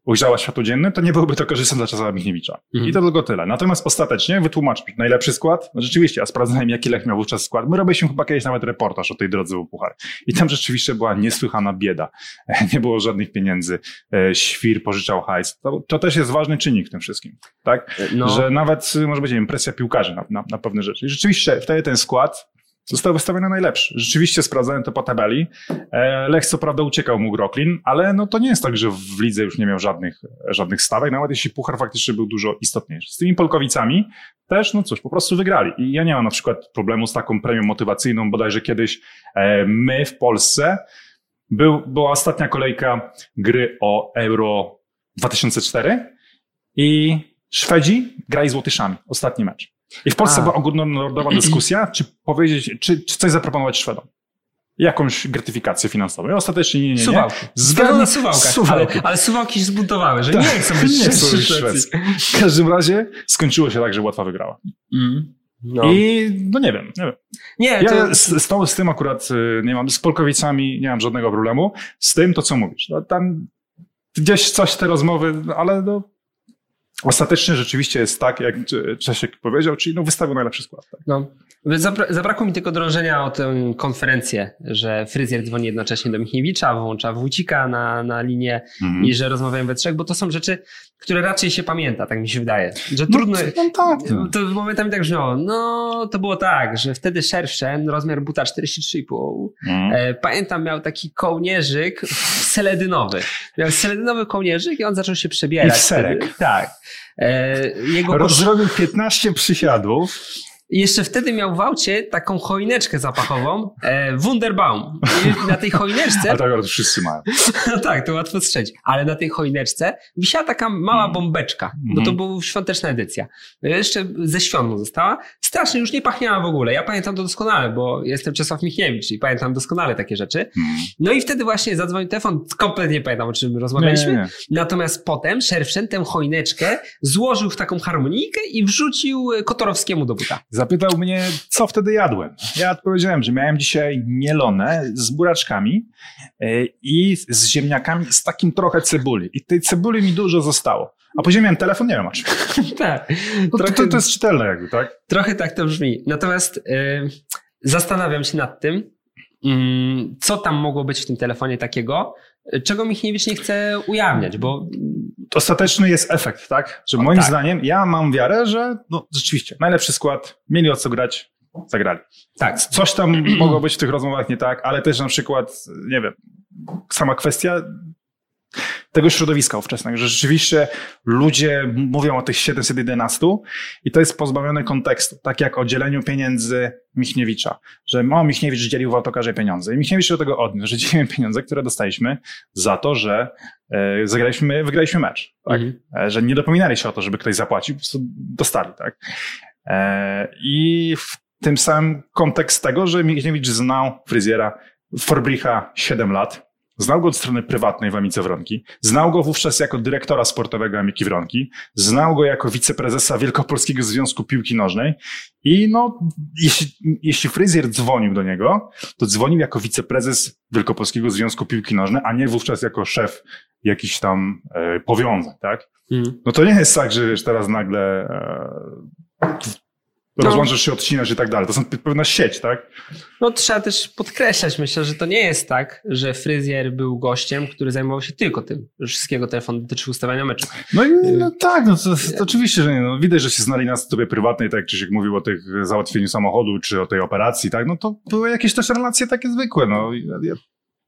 ujrzała światło dzienne, to nie byłby to korzystne dla Czesława Michniewicza. Mhm. I to tylko tyle. Natomiast ostatecznie wytłumaczył najlepszy skład. No rzeczywiście, ja sprawdzałem, jaki Lech miał wówczas skład. My robiliśmy chyba kiedyś nawet reportaż o tej drodze u Puchar. I tam rzeczywiście była niesłychana bieda. Nie było żadnych pieniędzy. E, Świr pożyczał hajs. To, to też jest ważny czynnik w tym wszystkim. Tak? No, Że nawet y, może być nie wiem, presja piłkarzy na, na, na pewne rzeczy. I rzeczywiście wtedy ten skład został wystawiony najlepszy. Rzeczywiście sprawdzałem to po tabeli. E, Lech co prawda uciekał mu Groklin, ale no to nie jest tak, że w lidze już nie miał żadnych, żadnych stawek, nawet jeśli puchar faktycznie był dużo istotniejszy. Z tymi Polkowicami też, no cóż, po prostu wygrali. I ja nie mam na przykład problemu z taką premią motywacyjną, bodajże kiedyś e, my w Polsce był, była ostatnia kolejka gry o Euro 2004 i Szwedzi grali z Łotyszami. Ostatni mecz. I w Polsce A. była ogólnonarodowa dyskusja, czy powiedzieć, czy, czy coś zaproponować Szwedom. Jakąś gratyfikację finansową. I ostatecznie nie, nie, nie. Suwałki. Zgadnę na suwałkach, Suwałki. Ale, ale suwałki się zbuntowały, że Tak, nie chcą być nie chcą być Szwecji. W każdym razie skończyło się tak, że Łatwa wygrała. Mm. No. I no nie wiem, nie wiem. Nie, Ja to, z, z, tą, z tym akurat y, nie mam, z Polkowicami nie mam żadnego problemu. Z tym to, co mówisz. No, tam gdzieś coś te rozmowy, no, ale no, ostatecznie rzeczywiście jest tak, jak Czesiek powiedział, czyli no, wystawił najlepszy skład. Tak. no. Zabra- zabrakło mi tylko drążenia o tę konferencję, że fryzjer dzwoni jednocześnie do Michniewicza, włącza Wójcika na, na linię Mhm. i że rozmawiają we trzech, bo to są rzeczy, które raczej się pamięta, tak mi się wydaje. Że No, trudno... no tak. To momentami tak brzmiało. No, to było tak, że wtedy szersze, rozmiar buta 43,5. Mhm. E, pamiętam, miał taki kołnierzyk seledynowy. Miał seledynowy kołnierzyk i on zaczął się przebierać. I w serek. Wtedy. Tak. E, jego. Rozrobił 15 przysiadów. I jeszcze wtedy miał w aucie taką choineczkę zapachową, e, Wunderbaum. I na tej choineczce, A tak akurat wszyscy mają. no tak, to łatwo strzelić, ale na tej choineczce wisiała taka mała Mm. bombeczka, bo to Mhm. była świąteczna edycja. Jeszcze ze świąt mu została. Strasznie już nie pachniała w ogóle. Ja pamiętam to doskonale, bo jestem Czesław Michniewicz i pamiętam doskonale takie rzeczy. Mhm. No i wtedy właśnie zadzwonił telefon, kompletnie nie pamiętam o czym rozmawialiśmy. Nie, nie, nie. Natomiast potem Szerwszen tę choineczkę złożył w taką harmonijkę i wrzucił Kotorowskiemu do buta. Zapytał mnie, co wtedy jadłem. Ja odpowiedziałem, że miałem dzisiaj mielone z buraczkami e, i z ziemniakami z takim trochę cebuli. I tej cebuli mi dużo zostało. A później miałem telefon, nie wiem czym. tak. To, Trochę, to, to jest czytelne jakby, tak? trochę tak to brzmi. Natomiast y, zastanawiam się nad tym, mm, co tam mogło być w tym telefonie takiego, czego Michniewicz nie chce ujawniać, bo Ostateczny jest efekt, tak? Że O, moim tak. zdaniem, ja mam wiarę, że no, rzeczywiście najlepszy skład, mieli o co grać, zagrali. tak, Coś tam mogło być w tych rozmowach nie tak, ale też na przykład, nie wiem, sama kwestia tego środowiska ówczesnego, że rzeczywiście ludzie mówią o tych 711 i to jest pozbawione kontekstu, tak jak o dzieleniu pieniędzy Michniewicza, że o, Michniewicz dzielił w autokarze pieniądze i Michniewicz do tego odniósł, że dzielimy pieniądze, które dostaliśmy za to, że e, zagraliśmy, wygraliśmy mecz, tak? Mhm. E, że nie dopominali się o to, żeby ktoś zapłacił, po prostu dostali, tak? E, I w tym samym kontekst tego, że Michniewicz znał fryzjera Forbricha 7 lat, Znał go od strony prywatnej w Amice Wronki. Znał go wówczas jako dyrektora sportowego Amiki Wronki. Znał go jako wiceprezesa Wielkopolskiego Związku Piłki Nożnej. I no, jeśli, jeśli fryzjer dzwonił do niego, to dzwonił jako wiceprezes Wielkopolskiego Związku Piłki Nożnej, a nie wówczas jako szef jakichś tam e, powiązań, tak? Mm. No to nie jest tak, że wiesz, teraz nagle e, no. rozłączasz się, odcinasz i tak dalej. To są pewna sieć, tak? No trzeba też podkreślać, myślę, że to nie jest tak, że fryzjer był gościem, który zajmował się tylko tym. Wszystkiego telefon dotyczy ustawiania meczu. No, i, no tak, no to, to, oczywiście, że nie. No, widać, że się znali na sobie prywatnej, tak jak Krzysiek mówił o tych załatwieniu samochodu, czy o tej operacji, tak? No to były jakieś też relacje takie zwykłe, no. Ja,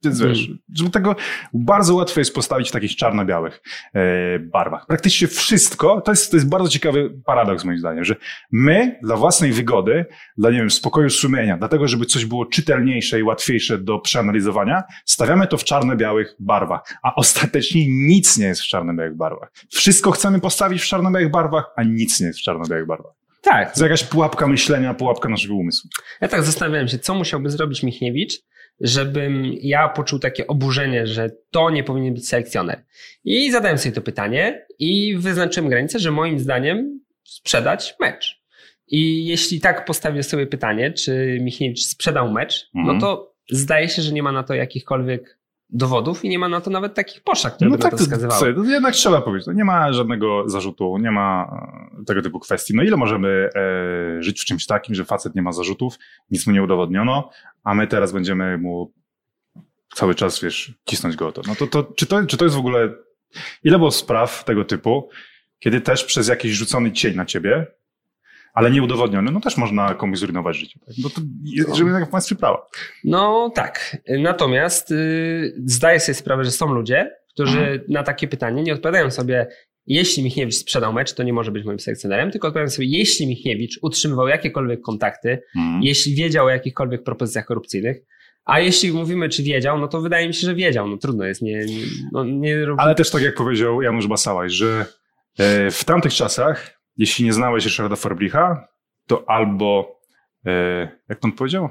więc wiesz, hmm. żeby tego bardzo łatwo jest postawić w takich czarno-białych e, barwach. Praktycznie wszystko, to jest, to jest bardzo ciekawy paradoks moim zdaniem, że my dla własnej wygody, dla, nie wiem, spokoju sumienia, dlatego, żeby coś było czytelniejsze i łatwiejsze do przeanalizowania, stawiamy to w czarno-białych barwach, a ostatecznie nic nie jest w czarno-białych barwach. Wszystko chcemy postawić w czarno-białych barwach, a nic nie jest w czarno-białych barwach. Tak. To jest jakaś pułapka myślenia, pułapka naszego umysłu. Ja tak zastanawiałem się, co musiałby zrobić Michniewicz, żebym ja poczuł takie oburzenie, że to nie powinien być selekcjoner. I zadałem sobie to pytanie i wyznaczyłem granicę, że moim zdaniem sprzedać mecz. I jeśli tak postawię sobie pytanie, czy Michniewicz sprzedał mecz, no mhm. to zdaje się, że nie ma na to jakichkolwiek dowodów i nie ma na to nawet takich poszlak, które no by tak, na to wskazywały. To, to jednak trzeba powiedzieć, no nie ma żadnego zarzutu, nie ma e, tego typu kwestii. No ile możemy e, żyć w czymś takim, że facet nie ma zarzutów, nic mu nie udowodniono, a my teraz będziemy mu cały czas, wiesz, cisnąć go o to. No to, to, czy, to czy to jest w ogóle, ile było spraw tego typu, kiedy też przez jakiś rzucony cień na ciebie ale nieudowodniony, no też można komuś zrujnować życie. Tak? No to żeby tak państwie prawa. No tak. Natomiast yy, zdaję sobie sprawę, że są ludzie, którzy mhm. na takie pytanie nie odpowiadają sobie, jeśli Michniewicz sprzedał mecz, to nie może być moim selekcjonerem, tylko odpowiadają sobie, jeśli Michniewicz utrzymywał jakiekolwiek kontakty, mhm. jeśli wiedział o jakichkolwiek propozycjach korupcyjnych, a jeśli mówimy, czy wiedział, no to wydaje mi się, że wiedział. No trudno jest, nie, no, nie... Ale też tak jak powiedział Janusz Basałaj, że e, w tamtych czasach jeśli nie znałeś Ryszarda Farbricha, to albo, e, jak on powiedział,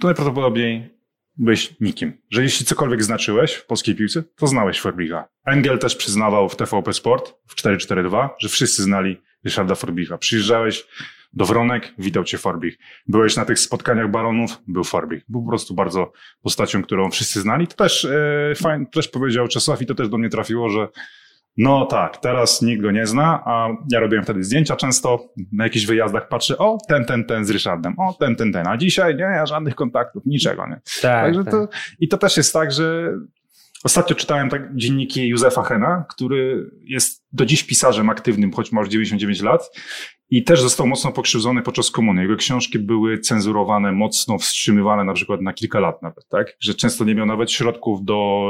to najprawdopodobniej byłeś nikim. Że jeśli cokolwiek znaczyłeś w polskiej piłce, to znałeś Farbricha. Engel też przyznawał w TVP Sport w 442, że wszyscy znali Ryszarda Farbricha. Przyjeżdżałeś do Wronek, witał cię Farbich. Byłeś na tych spotkaniach baronów, był Farbich. Był po prostu bardzo postacią, którą wszyscy znali. To też e, fajnie, też powiedział Czesław i to też do mnie trafiło, że no tak, teraz nikt go nie zna, a ja robiłem wtedy zdjęcia często, na jakichś wyjazdach patrzę, o, ten, ten, ten z Ryszardem, o, ten, ten, ten, a dzisiaj nie, ja żadnych kontaktów, niczego, nie? Tak, Także tak. To, I to też jest tak, że ostatnio czytałem tak dzienniki Józefa Hena, który jest do dziś pisarzem aktywnym, choć ma już 99 lat i też został mocno pokrzywdzony podczas komuny. Jego książki były cenzurowane, mocno wstrzymywane na przykład na kilka lat nawet, tak? Że często nie miał nawet środków do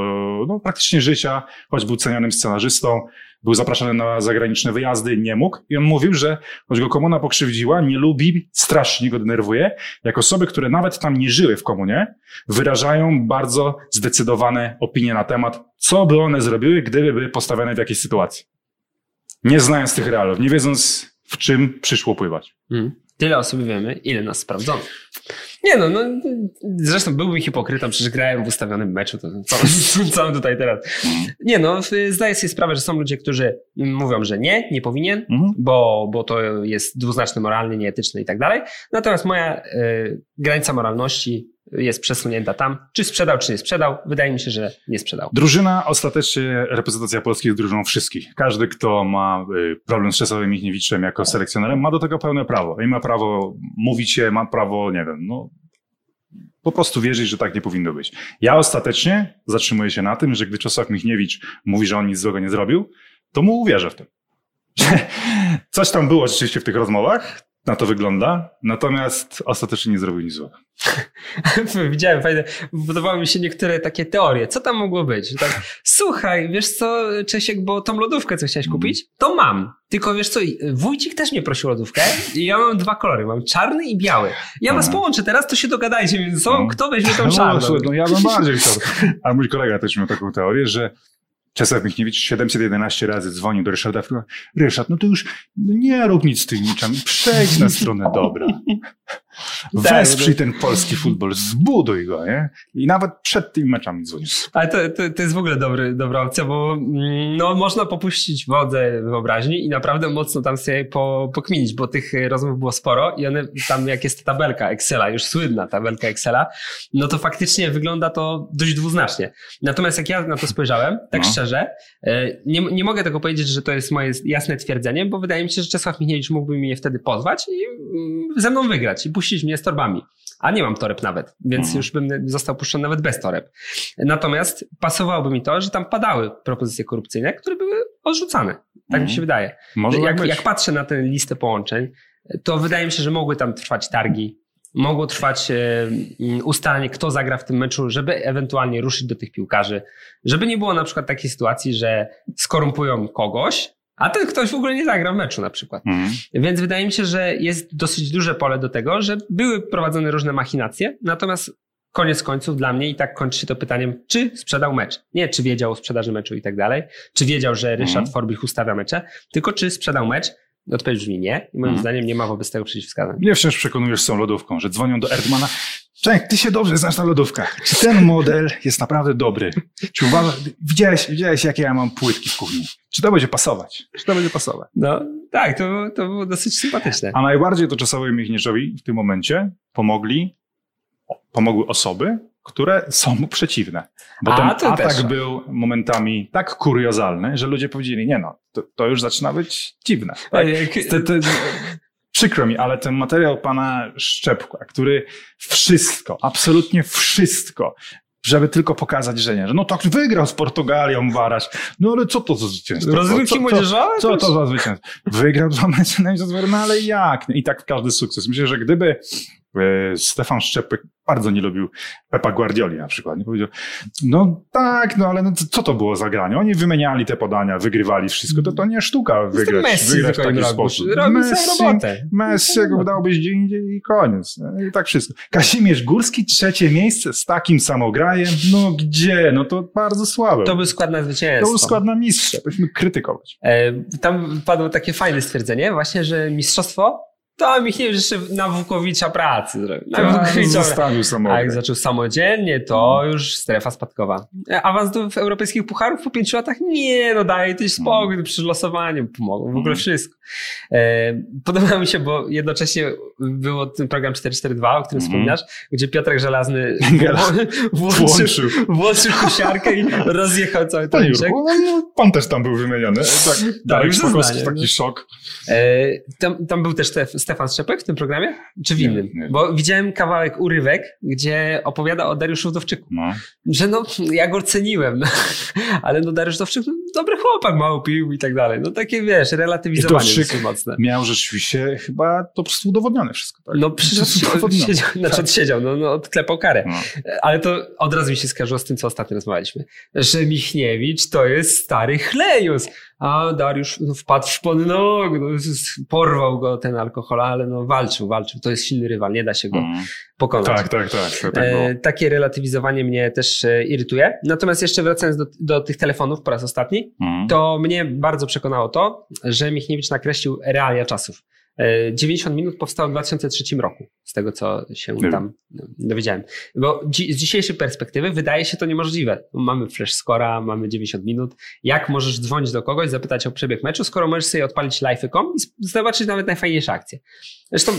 no, praktycznie życia, choć był cenianym scenarzystą, był zapraszany na zagraniczne wyjazdy, nie mógł. I on mówił, że choć go komuna pokrzywdziła, nie lubi, strasznie go denerwuje, jak osoby, które nawet tam nie żyły w komunie, wyrażają bardzo zdecydowane opinie na temat, co by one zrobiły, gdyby były postawione w jakiejś sytuacji. Nie znając tych realów, nie wiedząc, w czym przyszło pływać. Hmm. Tyle osób wiemy, ile nas sprawdzono. Nie no, no, zresztą byłbym hipokrytą, przecież grałem w ustawionym meczu, to co, co tutaj teraz? Nie no, zdaję sobie sprawę, że są ludzie, którzy mówią, że nie, nie powinien, mhm. bo, bo to jest dwuznaczny, moralny, nieetyczny i tak dalej. Natomiast moja y, granica moralności jest przesunięta tam. Czy sprzedał, czy nie sprzedał? Wydaje mi się, że nie sprzedał. Drużyna, ostatecznie reprezentacja Polski jest drużyną wszystkich. Każdy, kto ma y, problem z Czesławem Michniewiczem jako selekcjonerem, ma do tego pełne prawo. I ma prawo mówić się, ma prawo, nie wiem, no, po prostu wierzyć, że tak nie powinno być. Ja ostatecznie zatrzymuję się na tym, że gdy Czesław Michniewicz mówi, że on nic złego nie zrobił, to mu uwierzę w tym. Coś tam było rzeczywiście w tych rozmowach, na to wygląda, natomiast ostatecznie nie zrobił nic złego. Widziałem fajne, podobały mi się niektóre takie teorie. Co tam mogło być? Tak, słuchaj, wiesz co, Czesiek, bo tą lodówkę, co chciałeś kupić, to mam. Tylko wiesz co, wójcik też mnie prosił lodówkę i ja mam dwa kolory, mam czarny i biały. Ja was połączę teraz, to się dogadajcie między sobą, No. kto weźmie tą No, czarną. słuchaj, no ja bym bardziej chciał. A mój kolega też miał taką teorię, że Czesław Michniewicz 711 razy dzwonił do Ryszarda. Ryszard, no to już no nie rób nic z tymi meczami, przejdź na stronę dobra. Wesprzyj ten polski futbol, zbuduj go, nie? I nawet przed tymi meczami dzwonił. Ale to, to, to jest w ogóle dobry, dobra opcja, bo mm, no, można popuścić wodę wyobraźni i naprawdę mocno tam sobie po, pokminić, bo tych rozmów było sporo i one tam, jak jest tabelka Excela, już słynna tabelka Excela, no to faktycznie wygląda to dość dwuznacznie. Natomiast jak ja na to spojrzałem, tak No. szczerze, e, nie, nie mogę tego powiedzieć, że to jest moje jasne twierdzenie, bo wydaje mi się, że Czesław Michniewicz mógłby mnie wtedy pozwać i mm, ze mną wygrać i puścić mnie z torbami. A nie mam toreb nawet, więc Mhm. już bym został puszczony nawet bez toreb. Natomiast pasowałoby mi to, że tam padały propozycje korupcyjne, które były odrzucane. Tak mi się wydaje. Może tak Jak, być. jak patrzę na tę listę połączeń, to wydaje mi się, że mogły tam trwać targi, mogło trwać e, mm, ustalanie, kto zagra w tym meczu, żeby ewentualnie ruszyć do tych piłkarzy. Żeby nie było na przykład takiej sytuacji, że skorumpują kogoś, a ten ktoś w ogóle nie zagra w meczu na przykład. Mhm. Więc wydaje mi się, że jest dosyć duże pole do tego, że były prowadzone różne machinacje, natomiast koniec końców dla mnie i tak kończy się to pytaniem, czy sprzedał mecz. Nie, czy wiedział o sprzedaży meczu i tak dalej, czy wiedział, że Ryszard Mhm. Forbich ustawia mecze, tylko czy sprzedał mecz. Odpowiedź brzmi nie i moim Mhm. zdaniem nie ma wobec tego przeciwwskazań. Mnie wciąż przekonujesz z tą lodówką, że dzwonią do Erdmana. Cześć, ty się dobrze znasz na lodówkach. Czy ten model jest naprawdę dobry? Czy uważasz, widziałeś, widziałeś jakie ja mam płytki w kuchni? Czy to będzie pasować? Czy to będzie pasować? No tak, to, to było dosyć sympatyczne. A najbardziej to czasowi Michniewiczowi w tym momencie pomogli, pomogły osoby, które są mu przeciwne. Bo A, ten to atak też. był momentami tak kuriozalny, że ludzie powiedzieli, nie no, to, to już zaczyna być dziwne. Tak? Te, te, przykro mi, ale ten materiał pana Szczepka, który wszystko, absolutnie wszystko, żeby tylko pokazać, że nie, że no tak wygrał z Portugalią Waraś, no ale co to za zwycięstwo? Rozrywki Co- co- młodzieżowe? Co to za zwycięstwo? Wygrał dwa mecze na no ale jak? I tak każdy sukces. Myślę, że gdyby Stefan Szczepek bardzo nie lubił Pepa Guardioli na przykład. Nie powiedział, no tak, no ale no, co to było za granie? Oni wymieniali te podania, wygrywali wszystko, to to nie sztuka wygrać, Messi wygrać w taki robił. sposób. Robił Messi, robotę. Messi go dałbyś gdzie indziej i koniec. I tak wszystko. Kazimierz Górski, trzecie miejsce z takim samograjem, no gdzie? No to bardzo słabe. To był skład na to zwycięstwo. był skład na mistrza, powinniśmy krytykować. E, Tam padło takie fajne stwierdzenie, właśnie, że mistrzostwo to Michniewicz jeszcze na Włókowicza pracy zrobił. Na Tak, Włókowicza zostawił A samochód. jak zaczął samodzielnie, to już strefa spadkowa. E, Awans do europejskich pucharów po pięciu latach? Nie, no daj tyś spokój, przy losowaniu pomogło, w ogóle Mhm. wszystko. E, podoba mi się, bo jednocześnie było ten program 442, o którym Mhm. wspominasz, gdzie Piotrek Żelazny włączył, Włączył. włączył kosiarkę i rozjechał cały ten Jurku, no, pan też tam był wymieniony. Tak, Darek już Spokowski, taki no. szok. E, tam, tam był też Stef, Stefan Szczepek w tym programie? Czy w Nie, innym? nie. Bo widziałem kawałek urywek, gdzie opowiada o Dariuszu Wdowczyku. No. Że no, ja go ceniłem, ale no Dariusz Wdowczyk, no, dobry chłopak, mało pił i tak dalej. No takie, wiesz, relatywizowanie dosyć mocne. Miał rzeczywiście chyba to po prostu udowodnione wszystko. Tak? No przecież jest udowodnione. odsiedział, znaczy odsiedział, no, no odklepał karę. No. Ale to od razu mi się skojarzyło z tym, co ostatnio rozmawialiśmy. Że Michniewicz to jest stary chlejus. A Dariusz no, wpadł w szpony nóg, no, porwał go ten alkohol, ale no walczył, walczył. To jest silny rywal, nie da się go Mm. Pokonać. Tak, tak, tak. tak, tak. E, takie relatywizowanie mnie też e, irytuje. Natomiast jeszcze wracając do, do tych telefonów po raz ostatni, Mm. to mnie bardzo przekonało to, że Michniewicz nakreślił realia czasów. E, 90 minut powstało w 2003 roku, z tego co się tam dowiedziałem. Bo dzi z dzisiejszej perspektywy wydaje się to niemożliwe. Mamy flash scora, mamy 90 minut. Jak możesz dzwonić do kogoś, zapytać o przebieg meczu, skoro możesz sobie odpalić live.com i zobaczyć nawet najfajniejsze akcje. Zresztą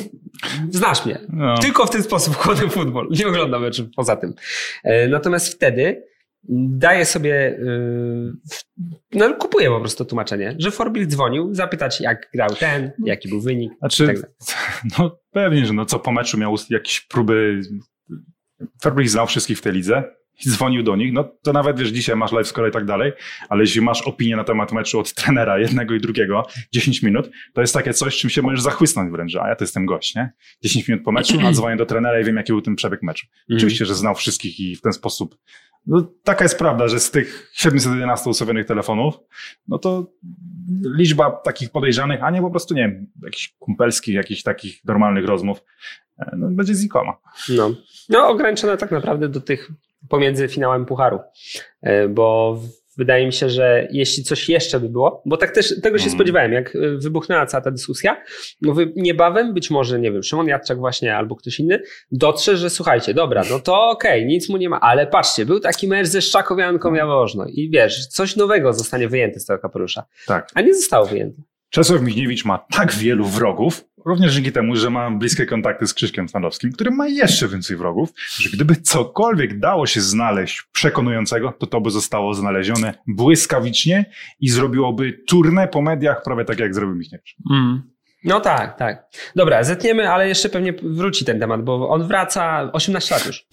znasz mnie. No. Tylko w ten sposób kładę futbol. Nie oglądam meczów poza tym. E, Natomiast wtedy daję sobie, w- no kupuję po prostu tłumaczenie, że Forbil dzwonił, zapytać jak grał ten, jaki był wynik. Znaczy, tak no pewnie, że no co po meczu miał jakieś próby. Fabric znał wszystkich w tej lidze. I dzwonił do nich, no to nawet wiesz, dzisiaj masz live score i tak dalej, ale jeśli masz opinię na temat meczu od trenera jednego i drugiego, 10 minut, to jest takie coś, czym się możesz zachłysnąć wręcz, a ja to jestem gość, nie? 10 minut po meczu, a dzwonię do trenera i wiem, jaki był ten przebieg meczu. Mhm. Oczywiście, że znał wszystkich i w ten sposób. No, taka jest prawda, że z tych 711 ustawionych telefonów, no to liczba takich podejrzanych, a nie po prostu, nie wiem, jakichś kumpelskich, jakichś takich normalnych rozmów, e, no, będzie znikoma. No. no, ograniczone tak naprawdę do tych pomiędzy finałem Pucharu, E, bo wydaje mi się, że jeśli coś jeszcze by było, bo tak też tego się Mm. spodziewałem, jak e, wybuchnęła cała ta dyskusja, mówię, niebawem być może, nie wiem, Szymon Jadczak właśnie albo ktoś inny dotrze, że słuchajcie, dobra, no to okej, nic mu nie ma, ale patrzcie, był taki mecz ze Szczakowianką Jaworzno i wiesz, coś nowego zostanie wyjęte z tego kapelusza, Tak. a nie zostało wyjęte. Czesław Michniewicz ma tak wielu wrogów, również dzięki temu, że ma bliskie kontakty z Krzyśkiem Stanowskim, który ma jeszcze więcej wrogów, że gdyby cokolwiek dało się znaleźć przekonującego, to to by zostało znalezione błyskawicznie i zrobiłoby turnę po mediach prawie tak, jak zrobił Michniewicz. No tak, tak. Dobra, zetniemy, ale jeszcze pewnie wróci ten temat, bo on wraca 18 lat już.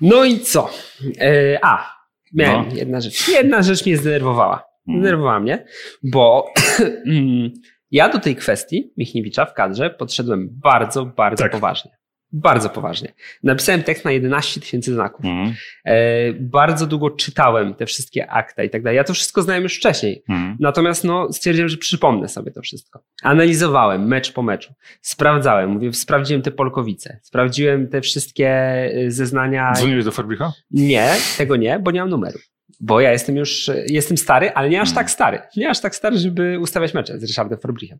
No i co? E, a, miałem No. jedna rzecz. Jedna rzecz mnie zdenerwowała. Mhm. Zdenerwowała mnie, bo mm, ja do tej kwestii Michniewicza w kadrze podszedłem bardzo, bardzo Tak. poważnie. Bardzo poważnie. Napisałem tekst na 11 tysięcy znaków. Mhm. E, bardzo długo czytałem te wszystkie akta i tak dalej. Ja to wszystko znałem już wcześniej. Mhm. Natomiast no, stwierdziłem, że przypomnę sobie to wszystko. Analizowałem mecz po meczu. Sprawdzałem, mówię, sprawdziłem te Polkowice. Sprawdziłem te wszystkie y, zeznania. Dzwoniłeś do Ferbicha? Nie, tego nie, bo nie mam numeru. Bo ja jestem już, jestem stary, ale nie aż Mm. tak stary. Nie aż tak stary, żeby ustawiać mecze z Ryszardem Forbrichem.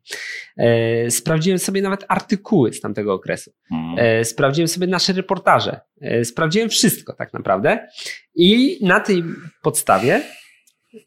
E, sprawdziłem sobie nawet artykuły z tamtego okresu. Mhm. E, sprawdziłem sobie nasze reportaże. E, sprawdziłem wszystko tak naprawdę. I na tej podstawie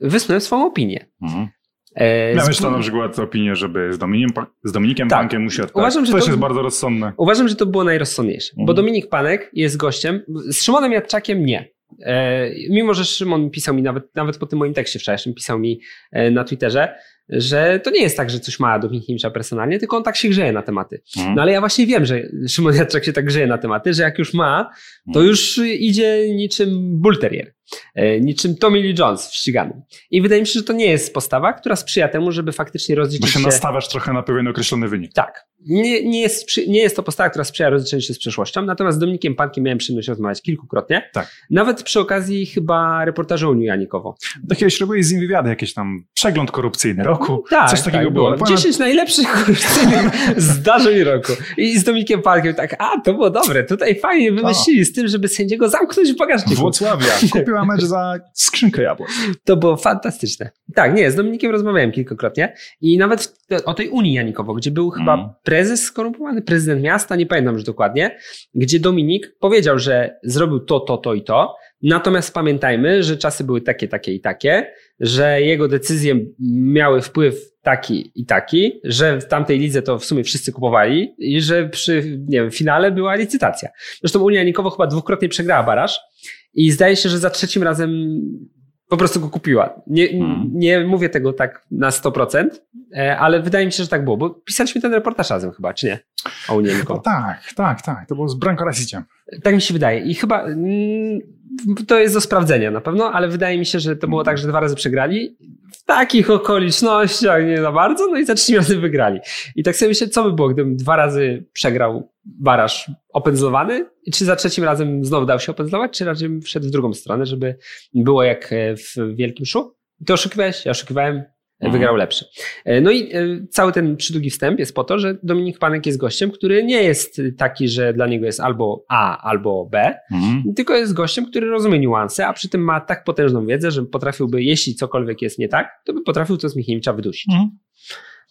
wysnułem swoją opinię. Mhm. E, Miałeś to na przykład opinię, żeby z, Dominikiem, z Dominikiem Tak. Pankiem usiadł. Tak. Uważam, że to to- jest bardzo rozsądne. Uważam, że to było najrozsądniejsze, bo Mhm. Dominik Panek jest gościem. Z Szymonem Jadczakiem nie. E, mimo, że Szymon pisał mi nawet, nawet po tym moim tekście wczorajszym, pisał mi e, na Twitterze, że to nie jest tak, że coś ma do Michniewicza personalnie, tylko on tak się grzeje na tematy. Mhm. No ale ja właśnie wiem, że Szymon Jadczak się tak grzeje na tematy, że jak już ma, to Mhm. już idzie niczym bull terrier, e, niczym Tommy Lee Jones w ściganiu. I wydaje mi się, że to nie jest postawa, która sprzyja temu, żeby faktycznie Bo rozliczyć się się... nastawiasz trochę na pewien określony wynik. Tak. Nie, nie, jest, nie jest to postawa, która sprzyja rozliczeniu się z przeszłością, natomiast z Dominikiem Pankiem miałem przyjemność rozmawiać kilkukrotnie. Tak. Nawet przy okazji chyba reportażu Unii Janikowo. Do kiedyś robiłeś z nim wywiady, jakiś tam przegląd korupcyjny roku. Tak, coś takiego tak, było. było. Ponad- 10 najlepszych zdarzeń roku. I z Dominikiem Pankiem tak, a to było dobre, tutaj fajnie wymyślili z tym, żeby sędziego zamknąć w bagażniku. Włocławia kupiła mecz za skrzynkę jabłek. To było fantastyczne. Tak, nie, z Dominikiem rozmawiałem kilkakrotnie i nawet o tej Unii Janikowo, gdzie był chyba Mm. prezes skorumpowany, prezydent miasta, nie pamiętam już dokładnie, gdzie Dominik powiedział, że zrobił to, to, to i to, natomiast pamiętajmy, że czasy były takie, takie i takie, że jego decyzje miały wpływ taki i taki, że w tamtej lidze to w sumie wszyscy kupowali i że przy, nie wiem, finale była licytacja. Zresztą Unia Janikowo chyba dwukrotnie przegrała baraż i zdaje się, że za trzecim razem po prostu go kupiła. Nie, Mhm. nie mówię tego tak na 100%, e, ale wydaje mi się, że tak było, bo pisaliśmy ten reportaż razem chyba, czy nie? O Unii Janikowo. tak, tak, tak. To było z Branko Rasiciem. Tak mi się wydaje. I chyba mm, to jest do sprawdzenia na pewno, ale wydaje mi się, że to było tak, że dwa razy przegrali. W takich okolicznościach nie za bardzo, no i za trzecim razem wygrali. I tak sobie myślę, co by było, gdybym dwa razy przegrał baraż opędzlowany, czy za trzecim razem znowu dał się opędzlować, czy raczej wszedł w drugą stronę, żeby było jak e, w Wielkim Szu? Ty oszukiwałeś, ja oszukiwałem. Wygrał lepszy. E, No i e, cały ten przydługi wstęp jest po to, że Dominik Panek jest gościem, który nie jest taki, że dla niego jest albo A, albo B, Mhm. tylko jest gościem, który rozumie niuanse, a przy tym ma tak potężną wiedzę, że potrafiłby, jeśli cokolwiek jest nie tak, to by potrafił to z Michniewicza wydusić. Mhm.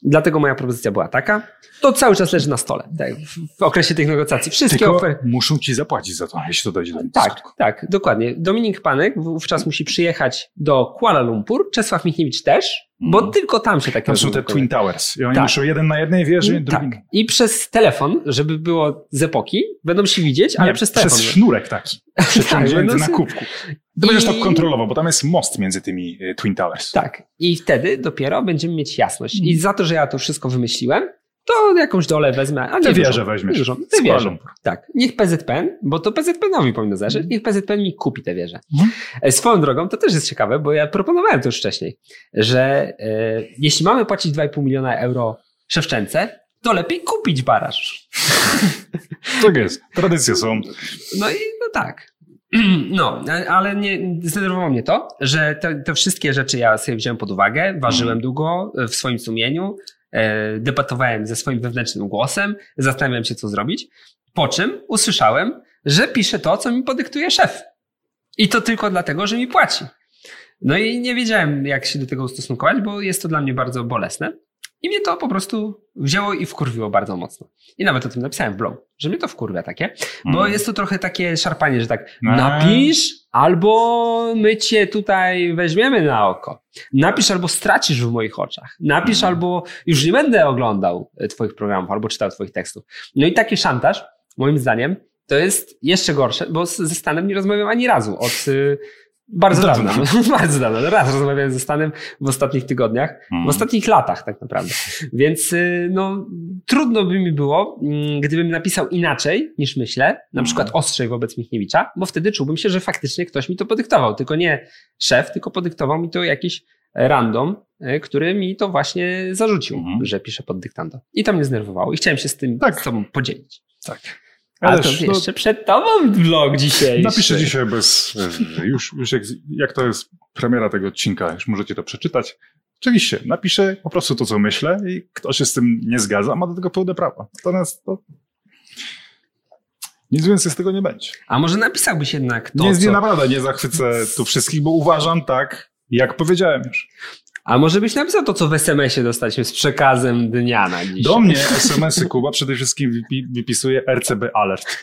Dlatego moja propozycja była taka. To cały czas leży na stole tak, w, w okresie tych negocjacji. Wszystkie Tylko oferty. muszą ci zapłacić za to, jeśli to dojdzie do Tak, skutku. tak, dokładnie. Dominik Panek wówczas musi przyjechać do Kuala Lumpur, Czesław Michniewicz też, bo Mhm. tylko tam się takie Tam są te Twin Towers. I oni Tak. muszą jeden na jednej wieży, Tak. drugi... I przez telefon, żeby było z epoki, będą się widzieć, ale Nie, przez telefon. Przez sznurek taki. Przeciągnięty będą na się- kubku. To będziesz to I- kontrolował, bo tam jest most między tymi y, Twin Towers. Tak. I wtedy dopiero będziemy mieć jasność. I za to, że ja to wszystko wymyśliłem, to jakąś dolę wezmę. A nie Te dużą. wieże weźmiesz. Kuala Lumpur. Tak. Niech PZPN, bo to PZPN-owi powinno zależeć, niech PZPN mi kupi te wieże. Mhm. E, Swoją drogą, to też jest ciekawe, bo ja proponowałem to już wcześniej, że e, jeśli mamy płacić 2,5 miliona euro szewczence, to lepiej kupić baraż. Tak jest. Tradycje są. No i no tak. No, ale nie, zdenerwowało mnie to, że te, te wszystkie rzeczy ja sobie wziąłem pod uwagę, ważyłem długo e, w swoim sumieniu, e, debatowałem ze swoim wewnętrznym głosem, zastanawiałem się, co zrobić, po czym usłyszałem, że piszę to, co mi podyktuje szef. I to tylko dlatego, że mi płaci. No i nie wiedziałem, jak się do tego ustosunkować, bo jest to dla mnie bardzo bolesne. I mnie to po prostu wzięło i wkurwiło bardzo mocno. I nawet o tym napisałem w blogu, że mnie to wkurwia takie, bo Mm. jest to trochę takie szarpanie, że tak No. napisz albo my cię tutaj weźmiemy na oko. Napisz albo stracisz w moich oczach. Napisz Mm. albo już nie będę oglądał e, twoich programów albo czytał twoich tekstów. No i taki szantaż, moim zdaniem, to jest jeszcze gorsze, bo ze Stanem nie rozmawiam ani razu od y, bardzo Dawno. bardzo dawno. Raz rozmawiałem ze Stanem w ostatnich tygodniach, Mm. w ostatnich latach tak naprawdę. Więc y, no, trudno by mi było, mm, gdybym napisał inaczej niż myślę, na Mhm. przykład ostrzej wobec Michniewicza, bo wtedy czułbym się, że faktycznie ktoś mi to podyktował. Tylko nie szef, tylko podyktował mi to jakiś random, y, który mi to właśnie zarzucił, Mhm. że pisze pod dyktando. I to mnie zdenerwowało i chciałem się z tym Tak. z tobą podzielić. Tak. A Ale to też, no, jeszcze przed tobą vlog dzisiaj. Napiszę dzisiaj bez. e, Już, już jak, jak to jest premiera tego odcinka, już możecie to przeczytać. Oczywiście, napiszę po prostu to, co myślę i kto się z tym nie zgadza, ma do tego pełne prawo. Natomiast to. Nic więcej z tego nie będzie. A może napisałbyś jednak to, nie, nie co... naprawdę nie zachwycę tu wszystkich, bo uważam tak, jak powiedziałem już. A może byś napisał to, co w SMS-ie dostaliśmy z przekazem dnia na dziś. Do mnie SMS-y Kuba przede wszystkim wypi- wypisuje RCB Alert.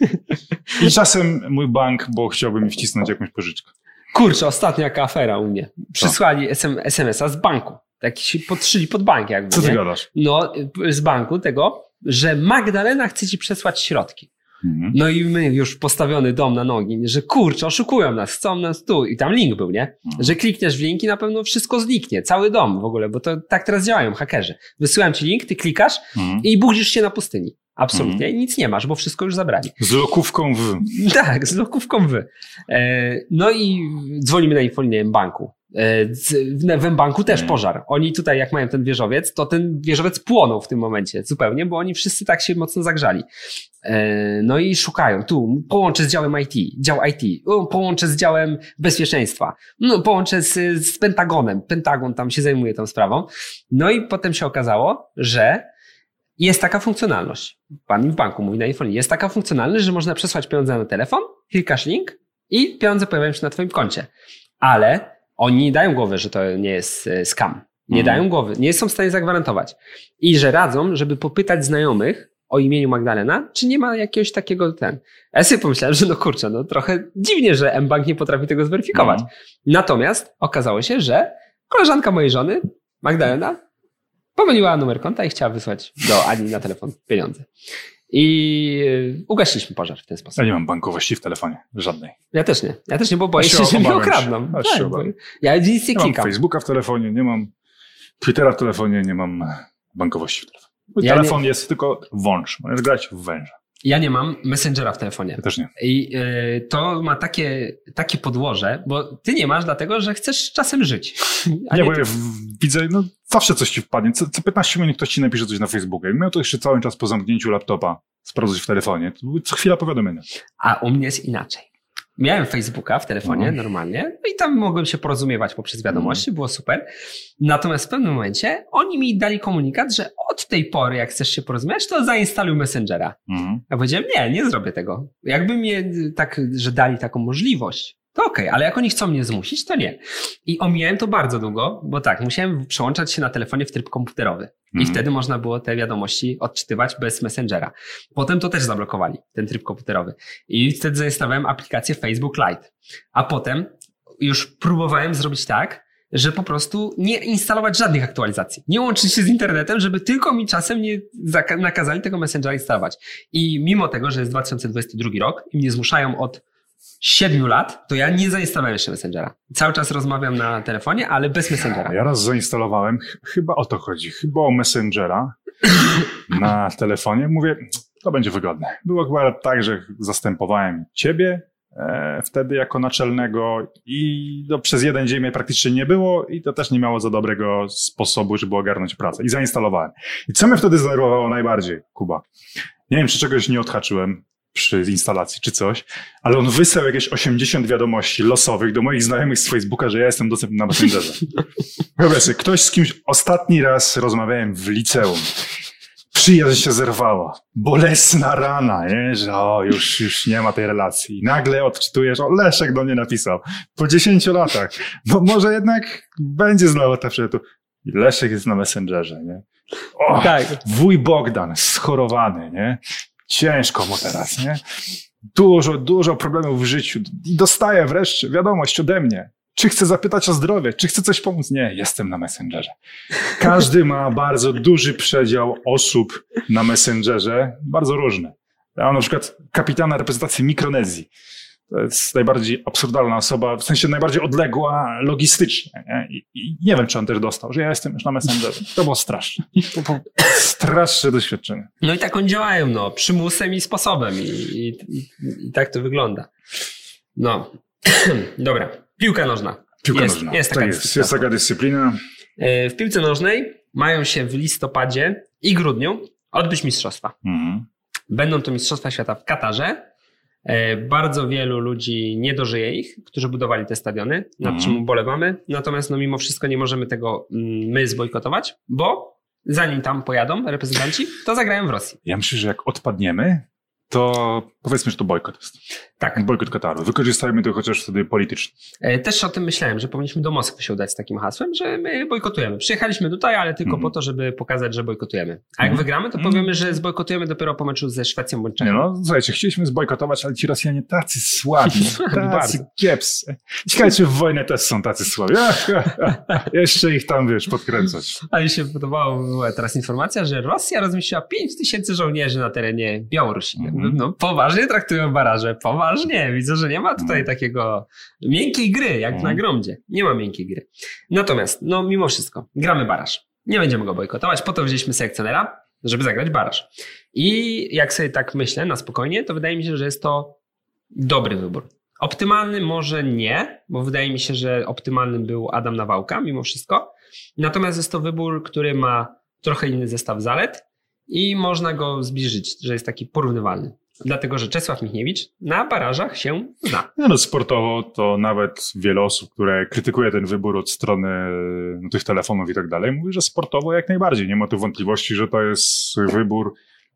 I czasem mój bank, bo chciałby mi wcisnąć jakąś pożyczkę. Kurczę, ostatnia jaka afera u mnie. Przysłali SM, SMS-a z banku. Tak się podszyli pod bank jakby. Co ty nie? gadasz? No, z banku tego, że Magdalena chce ci przesłać środki. Mhm. No i my już postawiony dom na nogi, że kurczę, oszukują nas, chcą nas tu. I tam link był, nie? Że klikniesz w link i na pewno wszystko zniknie, cały dom w ogóle, bo to tak teraz działają hakerzy. Wysyłam ci link, ty klikasz Mhm. i budzisz się na pustyni. Absolutnie. I nic nie masz, bo wszystko już zabrali. Z lokówką w. Tak, z lokówką wy. E, No i dzwonimy na infolinię banku. E, W banku też Mm. pożar. Oni tutaj, jak mają ten wieżowiec, to ten wieżowiec płonął w tym momencie zupełnie, bo oni wszyscy tak się mocno zagrzali. E, No i szukają. Tu połączę z działem IT, dział IT, połączę z działem bezpieczeństwa, no, połączę z, z Pentagonem. Pentagon tam się zajmuje tą sprawą. No i potem się okazało, że jest taka funkcjonalność. Pan w banku mówi na infolii. Jest taka funkcjonalność, że można przesłać pieniądze na telefon, klikasz link i pieniądze pojawiają się na twoim koncie. Ale oni nie dają głowy, że to nie jest e, scam. Nie Mhm. dają głowy, nie są w stanie zagwarantować. I że radzą, żeby popytać znajomych o imieniu Magdalena, czy nie ma jakiegoś takiego ten. Ja sobie pomyślałem, że no kurczę, no trochę dziwnie, że mBank nie potrafi tego zweryfikować. Mhm. Natomiast okazało się, że koleżanka mojej żony, Magdalena, pomyliła numer konta i chciała wysłać do Ani na telefon pieniądze. I y, ugasiliśmy pożar w ten sposób. Ja nie mam bankowości w telefonie. Żadnej. Ja też nie. Ja też nie, bo boję się że mnie się. okradną. Się Tak, obawiam. ja nic nie Nie mam klikam. Facebooka w telefonie, nie mam Twittera w telefonie, nie mam bankowości w telefonie. Ja telefon jest tylko wąż. Możesz grać w węża. Ja nie mam Messengera w telefonie. Ja też nie. I y, to ma takie, takie podłoże, bo ty nie masz dlatego, że chcesz czasem żyć. A nie, nie bo ja widzę, no zawsze coś ci wpadnie. Co, co 15 minut ktoś ci napisze coś na Facebooku. I miał to jeszcze cały czas po zamknięciu laptopa sprawdzać w telefonie. To były co chwila powiadomienia. A u mnie jest inaczej. Miałem Facebooka w telefonie Mhm. normalnie no i tam mogłem się porozumiewać poprzez wiadomości, było super. Natomiast w pewnym momencie oni mi dali komunikat, że od tej pory, jak chcesz się porozmawiać, to zainstaluj Messengera. Mhm. Ja powiedziałem, nie, nie zrobię tego. Jakby mnie y, tak, że dali taką możliwość, to okej, ale jak oni chcą mnie zmusić, to nie. I omijałem to bardzo długo, bo tak, musiałem przełączać się na telefonie w tryb komputerowy. I Mhm. wtedy można było te wiadomości odczytywać bez Messengera. Potem to też zablokowali, ten tryb komputerowy. I wtedy zainstalowałem aplikację Facebook Lite. A potem już próbowałem zrobić tak, że po prostu nie instalować żadnych aktualizacji. Nie łączyć się z internetem, żeby tylko mi czasem nie nakazali tego Messengera instalować. I mimo tego, że jest 2022 rok i mnie zmuszają od 7 lat, to ja nie zainstalowałem jeszcze Messengera. Cały czas rozmawiam na telefonie, ale bez Messengera. Ja raz zainstalowałem, ch- chyba o to chodzi, chyba o Messengera. na telefonie. Mówię, to będzie wygodne. Było chyba tak, że zastępowałem ciebie e, wtedy jako naczelnego i no, przez jeden dzień mnie praktycznie nie było i to też nie miało za dobrego sposobu, żeby ogarnąć pracę. I zainstalowałem. I co mnie wtedy zdenerwowało najbardziej, Kuba? Nie wiem, czy czegoś nie odhaczyłem przy instalacji czy coś, ale on wysłał jakieś 80 wiadomości losowych do moich znajomych z Facebooka, że ja jestem dostępny na Messengerze. Wyobraź sobie, ktoś z kimś ostatni raz rozmawiałem w liceum. Przyjaźń się zerwała. Bolesna rana, nie? że o, już, już nie ma tej relacji. I nagle odczytujesz, o, Leszek do mnie napisał. Po 10 latach. No może jednak będzie znowu ta przyjaciół. Leszek jest na Messengerze, nie? O, Tak. wuj Bogdan, schorowany, nie? Ciężko mu teraz, nie? Dużo, dużo problemów w życiu. I dostaję wreszcie wiadomość ode mnie. Czy chcę zapytać o zdrowie? Czy chcę coś pomóc? Nie, jestem na Messengerze. Każdy ma bardzo duży przedział osób na Messengerze, bardzo różne. Ja mam na przykład kapitana reprezentacji Mikronezji. To jest najbardziej absurdalna osoba, w sensie najbardziej odległa logistycznie. Nie? I, I nie wiem, czy on też dostał, że ja jestem już na Messengerze. To było straszne. To było straszne doświadczenie. No i tak oni działają, no, przymusem i sposobem i, i, i, tak to wygląda. No, dobra, piłka nożna. Piłka jest, nożna. Jest taka tak jest, dyscyplina. jest taka dyscyplina. E, W piłce nożnej mają się w listopadzie i grudniu odbyć mistrzostwa. Mhm. Będą to Mistrzostwa Świata w Katarze. E, Bardzo wielu ludzi nie dożyje ich, którzy budowali te stadiony, nad Mhm. czym ubolewamy. Natomiast no, mimo wszystko nie możemy tego mm, my zbojkotować, bo zanim tam pojadą reprezentanci, to zagrają w Rosji. Ja myślę, że jak odpadniemy, to powiedzmy, że to bojkot jest. Tak. Bojkot Kataru. Wykorzystajmy to chociaż wtedy politycznie. E, Też o tym myślałem, że powinniśmy do Moskwy się udać z takim hasłem, że my bojkotujemy. Przyjechaliśmy tutaj, ale tylko Mhm. po to, żeby pokazać, że bojkotujemy. A jak Mhm. wygramy, to Mhm. powiemy, że zbojkotujemy dopiero po meczu ze Szwecją bądź Nie Czechą. no, słuchajcie, chcieliśmy zbojkotować, ale ci Rosjanie tacy słabi, Słabi tacy kiepscy. Ciekawe, czy w wojnę też są tacy słabi. Jeszcze ich tam, wiesz, podkręcać. A mi się podobała była teraz informacja, że Rosja rozmieściła 5 tysięcy żołnierzy na terenie Białorusi. Mhm. No poważnie traktują baraże, poważnie. Widzę, że nie ma tutaj Mhm. takiego miękkiej gry, jak Mhm. na gromdzie. Nie ma miękkiej gry. Natomiast, no mimo wszystko, gramy baraż. Nie będziemy go bojkotować, po to wzięliśmy selekcjonera, żeby zagrać baraż. I jak sobie tak myślę na spokojnie, to wydaje mi się, że jest to dobry wybór. Optymalny może nie, bo wydaje mi się, że optymalnym był Adam Nawałka mimo wszystko. Natomiast jest to wybór, który ma trochę inny zestaw zalet i można go zbliżyć, że jest taki porównywalny. Dlatego, że Czesław Michniewicz na barażach się zna. No, no sportowo to nawet wiele osób, które krytykuje ten wybór od strony no, tych telefonów i tak dalej, mówi, że sportowo jak najbardziej. Nie ma tu wątpliwości, że to jest wybór,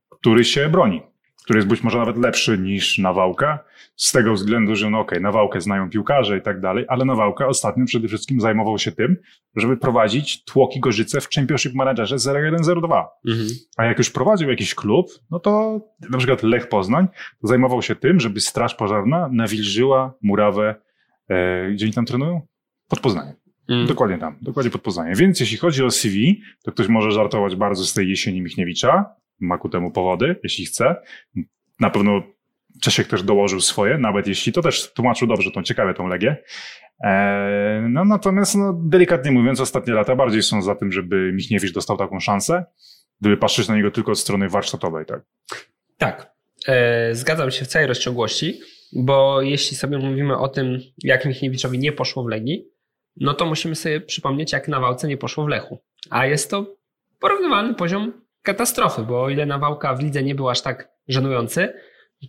który się broni. Który jest być może nawet lepszy niż Nawałka, z tego względu, że no okej, Nawałkę znają piłkarze i tak dalej, ale Nawałka ostatnio przede wszystkim zajmował się tym, żeby prowadzić tłoki Gorzyce w Championship Managerze 0102. Mhm. A jak już prowadził jakiś klub, no to na przykład Lech Poznań zajmował się tym, żeby Straż Pożarna nawilżyła murawę, e, gdzie oni tam trenują? Pod Poznaniem. Mm. Dokładnie tam, dokładnie pod Poznaniem. Więc jeśli chodzi o CV, to ktoś może żartować bardzo z tej jesieni Michniewicza, ma ku temu powody, jeśli chce. Na pewno Czesiek też dołożył swoje, nawet jeśli to też tłumaczył dobrze tą ciekawe tą Legię. E, no natomiast, no, delikatnie mówiąc, ostatnie lata bardziej są za tym, żeby Michniewicz dostał taką szansę, gdyby patrzeć na niego tylko od strony warsztatowej, tak? Tak, e, zgadzam się w całej rozciągłości, bo jeśli sobie mówimy o tym, jak Michniewiczowi nie poszło w Legii, no to musimy sobie przypomnieć, jak Nawałce nie poszło w Lechu. A jest to porównywalny poziom katastrofy, bo o ile Nawałka w lidze nie był aż tak żenujący,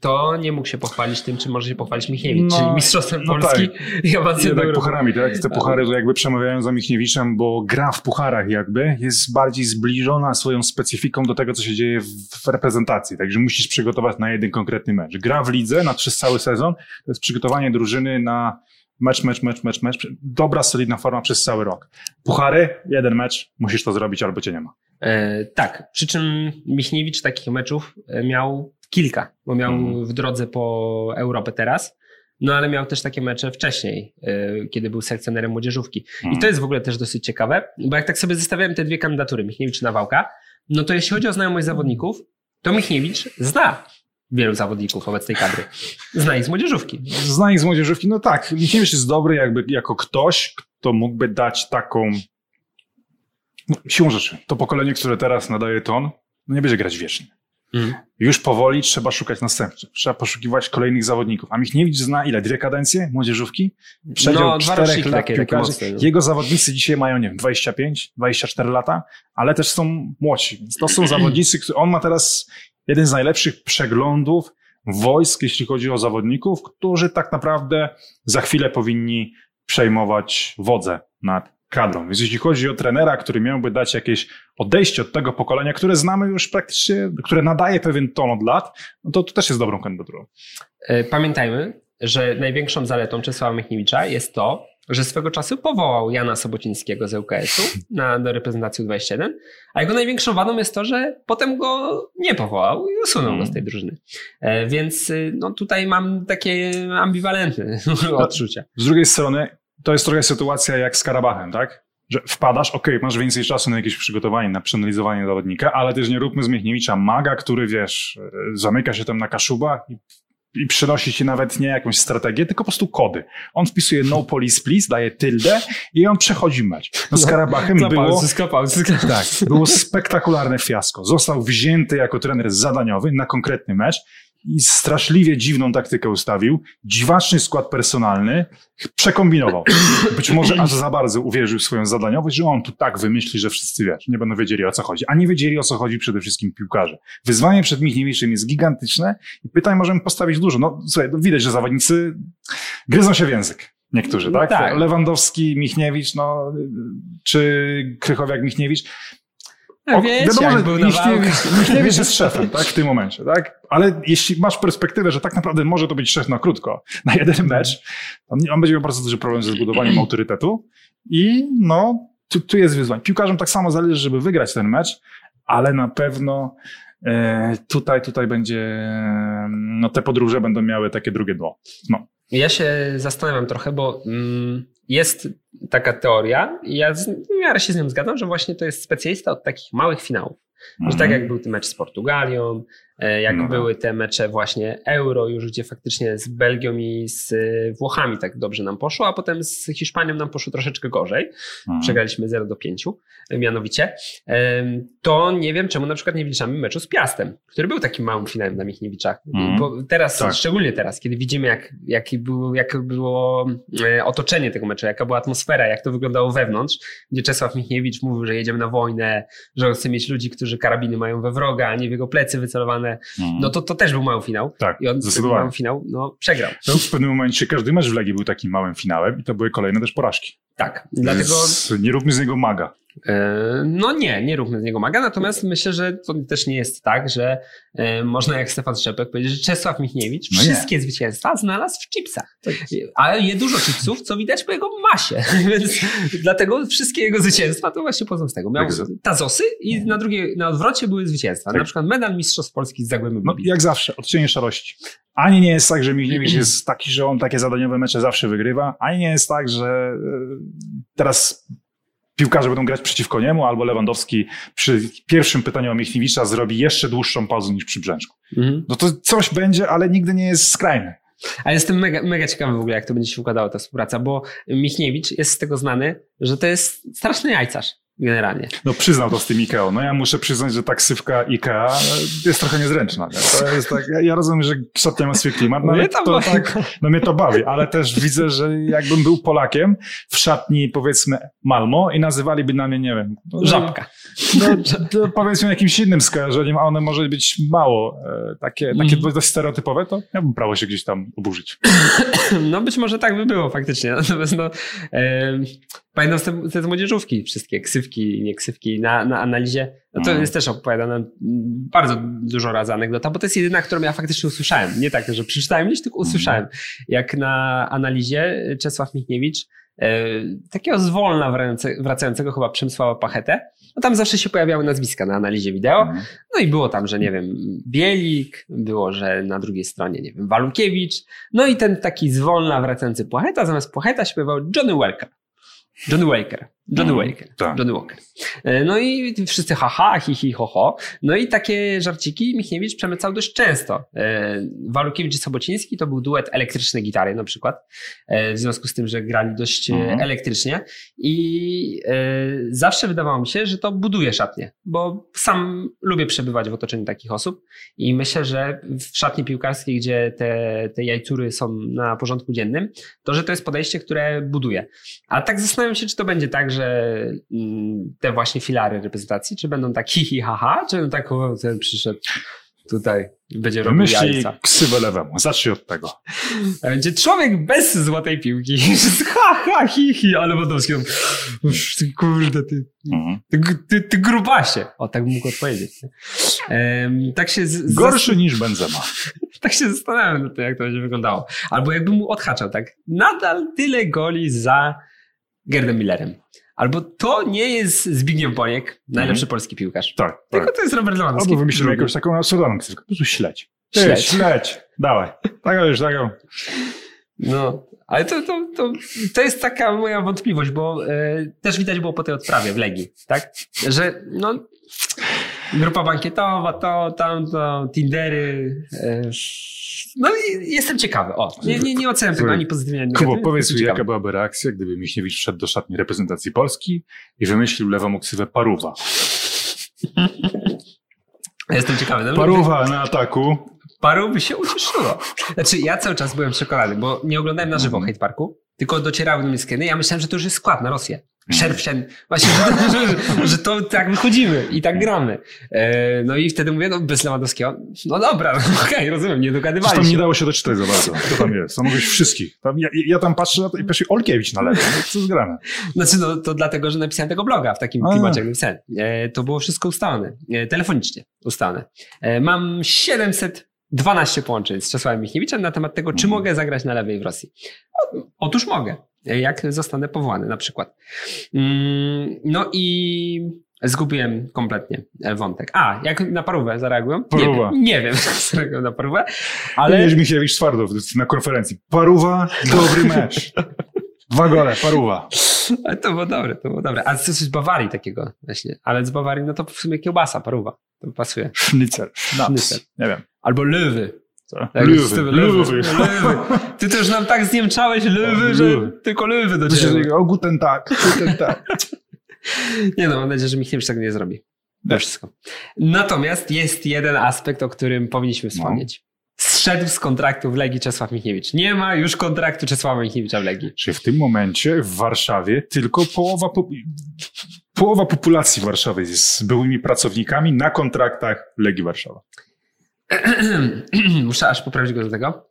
to nie mógł się pochwalić tym, czym może się pochwalić Michniewicz, No, czyli mistrzostwem no Polski i awansem do pucharami, tak? Te puchary to jakby przemawiają za Michniewiczem, bo gra w pucharach jakby jest bardziej zbliżona swoją specyfiką do tego, co się dzieje w, w reprezentacji. Także musisz przygotować na jeden konkretny mecz. Gra w lidze na przez cały sezon to jest przygotowanie drużyny na mecz, mecz, mecz, mecz, mecz. Dobra, solidna forma przez cały rok. Puchary, jeden mecz, musisz to zrobić albo cię nie ma. E, tak, przy czym Michniewicz takich meczów e, miał kilka, bo miał Mhm. w drodze po Europę teraz, no ale miał też takie mecze wcześniej, e, kiedy był selekcjonerem młodzieżówki. I Mhm. to jest w ogóle też dosyć ciekawe, bo jak tak sobie zestawiałem te dwie kandydatury, Michniewicz i Nawałka, no to jeśli chodzi o znajomość zawodników, to Michniewicz zna wielu zawodników obecnej kadry. Zna ich z młodzieżówki. Zna ich z młodzieżówki, no tak. Michniewicz jest dobry jakby jako ktoś, kto mógłby dać taką siłą rzeczy. To pokolenie, które teraz nadaje ton, no nie będzie grać wiecznie. Mhm. Już powoli trzeba szukać następców. Trzeba poszukiwać kolejnych zawodników. A Michniewicz zna ile? Dwie kadencje młodzieżówki? Przedział No, czterech lat takie- takie mocne, no. Jego zawodnicy dzisiaj mają, nie wiem, 25, 24 lata, ale też są młodsi. Więc to są zawodnicy, którzy on ma teraz jeden z najlepszych przeglądów wojsk, jeśli chodzi o zawodników, którzy tak naprawdę za chwilę powinni przejmować wodzę nad kadrą. Więc jeśli chodzi o trenera, który miałby dać jakieś odejście od tego pokolenia, które znamy już praktycznie, które nadaje pewien ton od lat, no to, to też jest dobrą kandydaturą. E, Pamiętajmy, że największą zaletą Czesława Michniewicza jest to, że swego czasu powołał Jana Sobocińskiego z ŁKS-u na, do reprezentacji 21, a jego największą wadą jest to, że potem go nie powołał i usunął go z tej drużyny. E, Więc y, no, tutaj mam takie ambiwalentne odczucia. Z drugiej strony, to jest trochę sytuacja jak z Karabachem, tak? Że wpadasz, okej, masz więcej czasu na jakieś przygotowanie, na przeanalizowanie zawodnika, ale też nie róbmy z Michniewicza maga, który, wiesz, e, zamyka się tam na kaszuba i, i przynosi ci nawet nie jakąś strategię, tylko po prostu kody. On wpisuje no police please, daje tyldę i on przechodzi mecz. No z Karabachem było... skapał, skapał. Tak, było spektakularne fiasko. Został wzięty jako trener zadaniowy na konkretny mecz i straszliwie dziwną taktykę ustawił, dziwaczny skład personalny, przekombinował. Być może aż za bardzo uwierzył w swoją zadaniowość, że on tu tak wymyśli, że wszyscy wiesz, nie będą wiedzieli o co chodzi. A nie wiedzieli o co chodzi przede wszystkim piłkarze. Wyzwanie przed Michniewiczem jest gigantyczne i pytań możemy postawić dużo. No słuchaj, no, widać, że zawodnicy gryzą się w język. Niektórzy, No tak? tak. Lewandowski, Michniewicz, no, czy Krychowiak, Michniewicz. O, Wiecie, wiadomo, że był. Michniewicz jest szefem, tak, w tym momencie, tak? Ale jeśli masz perspektywę, że tak naprawdę może to być szef na krótko, na jeden mecz, to on będzie miał bardzo duży problem ze zbudowaniem autorytetu i no, tu, tu jest wyzwanie. Piłkarzom tak samo zależy, żeby wygrać ten mecz, ale na pewno e, tutaj, tutaj będzie, no te podróże będą miały takie drugie dno. No. Ja się zastanawiam trochę, bo mm, jest taka teoria i ja w miarę się z nią zgadzam, że właśnie to jest specjalista od takich małych finałów. Że tak jak był ten mecz z Portugalią, jak Mhm. No. były te mecze właśnie Euro już, gdzie faktycznie z Belgią i z e, Włochami tak dobrze nam poszło, a potem z Hiszpanią nam poszło troszeczkę gorzej. Mhm. Przegraliśmy 0 do 5 e, mianowicie. To nie wiem, czemu na przykład nie wliczamy meczu z Piastem, który był takim małym finałem dla Michniewicza. Mhm. Bo teraz, Tak. szczególnie teraz, kiedy widzimy, jak, jaki był, jak było e, otoczenie tego meczu, jaka była atmosfera, jak to wyglądało wewnątrz, gdzie Czesław Michniewicz mówił, że jedziemy na wojnę, że chce mieć ludzi, którzy karabiny mają we wroga, a nie w jego plecy wycelowane. Mhm. No to, to też był mały finał. tak, I on zdecydowanie. mały finał no, przegrał. No, w pewnym momencie każdy mecz w Legii był takim małym finałem i to były kolejne też porażki. Tak, dlatego... Więc nie róbmy z niego maga. E, No nie, nie róbmy z niego maga, natomiast myślę, że to też nie jest tak, że e, można jak Stefan Szczepek powiedzieć, że Czesław Michniewicz No wszystkie zwycięstwa znalazł w chipsach. Ale je dużo chipsów, co widać po jego masie, więc dlatego wszystkie jego zwycięstwa to właśnie pochodzą z tego. Miał tazosy i na drugiej, na odwrocie były zwycięstwa. Tak. Na przykład medal Mistrzostw Polski z Zagłębiem No, jak zawsze, odcienie szarości. Ani nie jest tak, że Michniewicz jest taki, że on takie zadaniowe mecze zawsze wygrywa, ani nie jest tak, że e, teraz piłkarze będą grać przeciwko niemu, albo Lewandowski przy pierwszym pytaniu o Michniewicza zrobi jeszcze dłuższą pauzę niż przy Brzęczku. Mhm. No to coś będzie, ale nigdy nie jest skrajne. A jestem mega, mega ciekawy w ogóle, jak to będzie się układało ta współpraca, bo Michniewicz jest z tego znany, że to jest straszny jajcarz generalnie. No przyznał to z tym Ikea. No ja muszę przyznać, że taksywka Ikea e, jest trochę niezręczna. Nie? To jest tak, ja, rozumiem, że ma swój klimat, no, ale Mnie to to, tak, no mnie to bawi, ale też widzę, że jakbym był Polakiem w szatni powiedzmy Malmo i nazywaliby na mnie, nie wiem, no, Żabka. No, to powiedzmy jakimś innym skojarzeniem, a one może być mało e, takie, takie Mhm. dość stereotypowe, to ja bym prawo się gdzieś tam oburzyć. No być może tak by było faktycznie. Natomiast no, em, pamiętam te, te młodzieżówki wszystkie, ksywki, nie ksywki na, na analizie. No to Mm. jest też opowiadana mm, bardzo dużo razy anegdota, bo to jest jedyna, którą ja faktycznie usłyszałem. Nie tak, że przeczytałem gdzieś, tylko usłyszałem. Jak na analizie Czesław Michniewicz e, takiego zwolna wracające- wracającego chyba Przemysława Pachetę, no tam zawsze się pojawiały nazwiska na analizie wideo. Mhm. No i było tam, że nie wiem, Bielik, było, że na drugiej stronie, nie wiem, Walukiewicz. No i ten taki zwolna wracający Płacheta, zamiast Płacheta śpiewał Johnny Walker. Johnny Walker. Johnny Mhm, Walker. tak. Johnny Walker. E, No i wszyscy haha, hi, hi, ho, ho. No i takie żarciki Michniewicz przemycał dość często. E, Walukiewicz i Sobociński to był duet elektrycznej gitary na przykład, e, w związku z tym, że grali dość Mhm. elektrycznie i zawsze wydawało mi się, że to buduje szatnię, bo sam lubię przebywać w otoczeniu takich osób i myślę, że w szatni piłkarskiej, gdzie te, te jajcury są na porządku dziennym, to, że to jest podejście, które buduje. A tak zastanawiam się, czy to będzie tak, że mm, te właśnie filary reprezentacji, czy będą tak hi, hi, ha, ha, czy będą tak, o, ten przyszedł tutaj, będzie robił Myśli jajca. lewemu. Zacznij od tego. Będzie człowiek bez złotej piłki. ha, ha, hi, hi, ale Wodowski, ty kurde, ty, Mhm. ty, ty, ty grubasie. O, tak bym mógł odpowiedzieć. Em, tak się z, z, Gorszy niż Benzema. tak się zastanawiam na to, jak to będzie wyglądało. Albo jakbym mu odhaczał, tak? Nadal tyle goli za Gerdem Millerem. Albo to nie jest Zbigniew Boniek, najlepszy Mhm. polski piłkarz. Tak, Tylko tak. to jest Robert Lewandowski. Albo wymyślimy jakąś taką absurdalną ksywkę. Po prostu śledź. Ty, Śledź. śledź. Dawaj. Taką już, taką. No, ale to, to, to, to jest taka moja wątpliwość, bo e, też widać było po tej odprawie w Legii, tak? Że no, grupa bankietowa, to, tamto, Tindery. E, no i jestem ciekawy. O, nie, nie, nie oceniam tego ani pozytywnie, ani Kubo, powiedz mi, jaka byłaby reakcja, gdyby Miśniewicz wszedł do szatni reprezentacji Polski i wymyślił lewą ksywę Paruwa. Jestem ciekawy. No, Paruwa na ataku. Paru by się ucieszyło. Znaczy, ja cały czas byłem przekonany, bo nie oglądałem na żywo Mhm. Hate Parku, tylko docierały do mnie skeny. Ja myślałem, że to już jest skład na Rosję. Mhm. Szerwsian, właśnie, że, że, że to tak wychodzimy i tak gramy. E, no i wtedy mówię, no bez Lewandowskiego, no dobra, no, okej, rozumiem, nie dogadywali tam nie dało się doczytać za bardzo. Co tam jest? Tam mówisz wszystkich. Tam, ja, ja tam patrzę na to i patrzę Olkiewicz na lewo. No, Co zgrane? Znaczy, no to dlatego, że napisałem tego bloga w takim A. klimacie, jak napisałem. E, to było wszystko ustalone, e, telefonicznie ustalone. E, mam 712 połączeń z Czesławem Michniewiczem na temat tego, czy Mhm. mogę zagrać na lewej w Rosji. O, otóż mogę, jak zostanę powołany na przykład. Mm, no i zgubiłem kompletnie e, wątek. A, jak na parówę zareagują? Paruwa. Nie wiem, nie wiem, zareagują na parówę, Ale ale... Miśniewicz twardo na konferencji. Paruwa, dobry mecz. Dwa gole, Paruwa. Ale to było dobre, to było dobre. A coś z Bawarii takiego właśnie. Ale z Bawarii, no to w sumie kiełbasa, paruwa. To pasuje. Sznycer. Schnaps. Sznycer. Nie wiem. Albo löwy. Co? Tak, Lüwy. Löwy. Ty też nam tak zniemczałeś löwy, że tylko löwy do ciebie. O, guten tak, guten tak. Nie no, mam nadzieję, że Michniewicz tego nie zrobi. To Nie. wszystko. Natomiast jest jeden aspekt, o którym powinniśmy wspomnieć. Zszedł z kontraktu w Legii Czesław Michniewicz. Nie ma już kontraktu Czesława Michniewicza w Legii. Czyli w tym momencie w Warszawie tylko połowa, po, połowa populacji Warszawy jest z byłymi pracownikami na kontraktach Legii Warszawa. Muszę aż poprawić go do tego.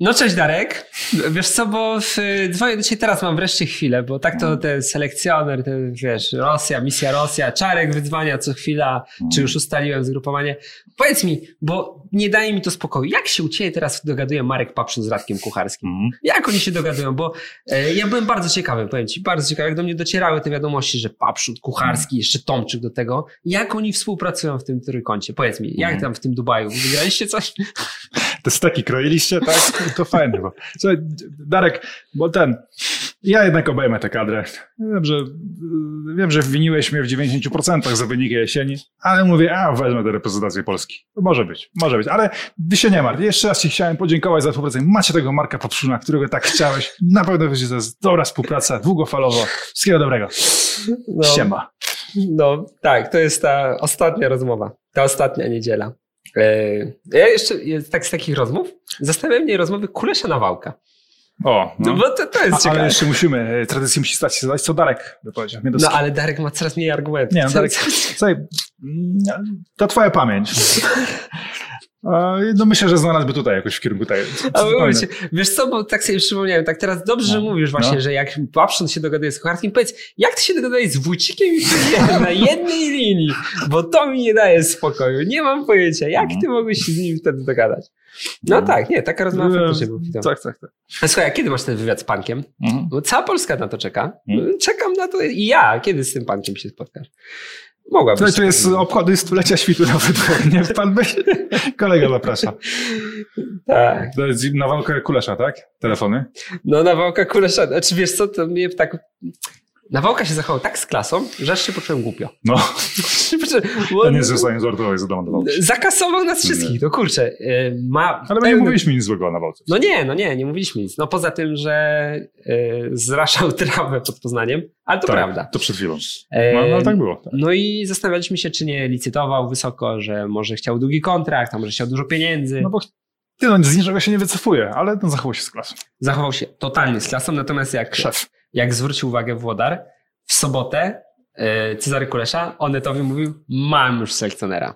No cześć Darek. Wiesz co, bo w, dzwonię do ciebie teraz, mam wreszcie chwilę, bo tak to ten selekcjoner, ten, wiesz, Rosja, misja Rosja, Czarek wydzwania co chwila, czy już ustaliłem zgrupowanie. Powiedz mi, bo nie daje mi to spokoju. Jak się u ciebie teraz dogaduje Marek Papszun z Radkiem Kucharskim? Mhm. Jak oni się dogadują? Bo e, ja byłem bardzo ciekawy, powiem ci, bardzo ciekawy, jak do mnie docierały te wiadomości, że Papszut, Kucharski, jeszcze Tomczyk do tego. Jak oni współpracują w tym trójkącie? Powiedz mi, jak Mhm. tam w tym Dubaju? Wygraliście coś? Te steki kroiliście, tak? To fajne. Bo, słuchaj, Darek, bo ten, ja jednak obejmę tę kadrę. Wiem, że, wiem, że winiłeś mnie w 90% za wyniki jesieni, ale mówię, a wezmę tę reprezentację Polski. Może być, może być, ale ty się nie martw. Jeszcze raz ci chciałem podziękować za współpracę. Macie tego Marka Popszuna, którego tak chciałeś. Na pewno będzie to jest dobra współpraca, długofalowo. Wszystkiego dobrego. No, Siema. No tak, to jest ta ostatnia rozmowa, ta ostatnia niedziela. E, Ja jeszcze jest tak z takich rozmów zastanawiam mnie rozmowy Kulesza Nawałka. O, No, no. bo to, to jest A, ale ciekawe. jeszcze musimy, e, tradycji musi stać się zadać, co Darek by powiedział. No ale Darek ma coraz mniej argumentów. Nie, no, Co- Darek, co- mm, to twoja pamięć. No myślę, że znalazłby tutaj jakoś w kierunku tej. Ci, wiesz co, bo tak sobie przypomniałem, tak teraz dobrze, że No. mówisz właśnie, No. że jak Papszun się dogaduje z Kucharskim, powiedz, jak ty się dogadujesz z Wójcikiem i Fryzjerem na jednej linii? Bo to mi nie daje spokoju. Nie mam pojęcia, jak No. ty mogłeś się z nim wtedy dogadać? No No. tak, nie, taka rozmowa E, faktycznie była. Tak, tak, tak. A słuchaj, a kiedy masz ten wywiad z pankiem? Mhm. Bo cała Polska na to czeka. Mhm. Czekam na to i ja. Kiedy z tym pankiem się spotkasz? Mogłabyś. Tutaj tu jest obchody stulecia świtu nawet. Nie pan być? Kolega zaprasza. Tak. To jest na walkę Kulesza, tak? Telefony? No na wałka Kulesza. Znaczy wiesz co, to mnie tak... Nawałka się zachował tak z klasą, że aż się poczułem głupio. No, ja nie zostałem żartować za Adam Zakasował nas wszystkich, to kurczę. y, Ma Ale my nie mówiliśmy nic złego o Nawałce. No nie, no nie, nie mówiliśmy nic. No poza tym, że y, zraszał trawę pod Poznaniem, ale to tak, prawda. to przed chwilą. E, No, no tak było. Tak. No i zastanawialiśmy się, czy nie licytował wysoko, że może chciał długi kontrakt, a może chciał dużo pieniędzy. No bo ty no, z niczego się nie wycofuje, ale no, zachował się z klasą. Zachował się totalnie z klasą, natomiast jak, Szef. Jak zwrócił uwagę Włodar, w sobotę e, Cezary Kulesza, Onetowi mówił, mam już selekcjonera.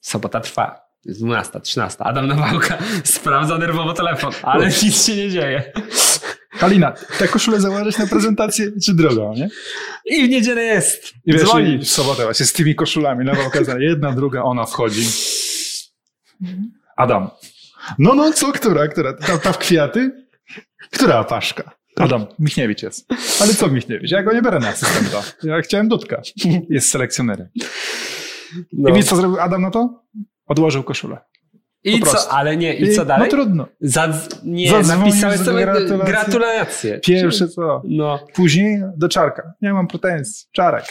Sobota trwa. Jest 12, 13. Adam Nawałka sprawdza nerwowo telefon, ale nic się nie dzieje. Kalina, tę koszulę założyć na prezentację czy drogą, nie? I w niedzielę jest. I wiesz, Dzwoni. w sobotę właśnie z tymi koszulami na okazja jedna, druga, ona wchodzi. Adam. No, no, co, która, która? Ta, ta w kwiaty? Która paszka? Adam, Michniewicz jest. Ale co Michniewicz? Ja go nie biorę na asystenta. Ja chciałem Dudka. Jest selekcjonerem. No. I wiesz, co zrobił Adam na to? Odłożył koszulę. I co, ale nie, i co dalej? No trudno. Zadz- nie, Zadzwonił napisałeś sobie gratulacje. gratulacje. Pierwsze co? No. Później do czarka. Nie mam pretensji. Czarek.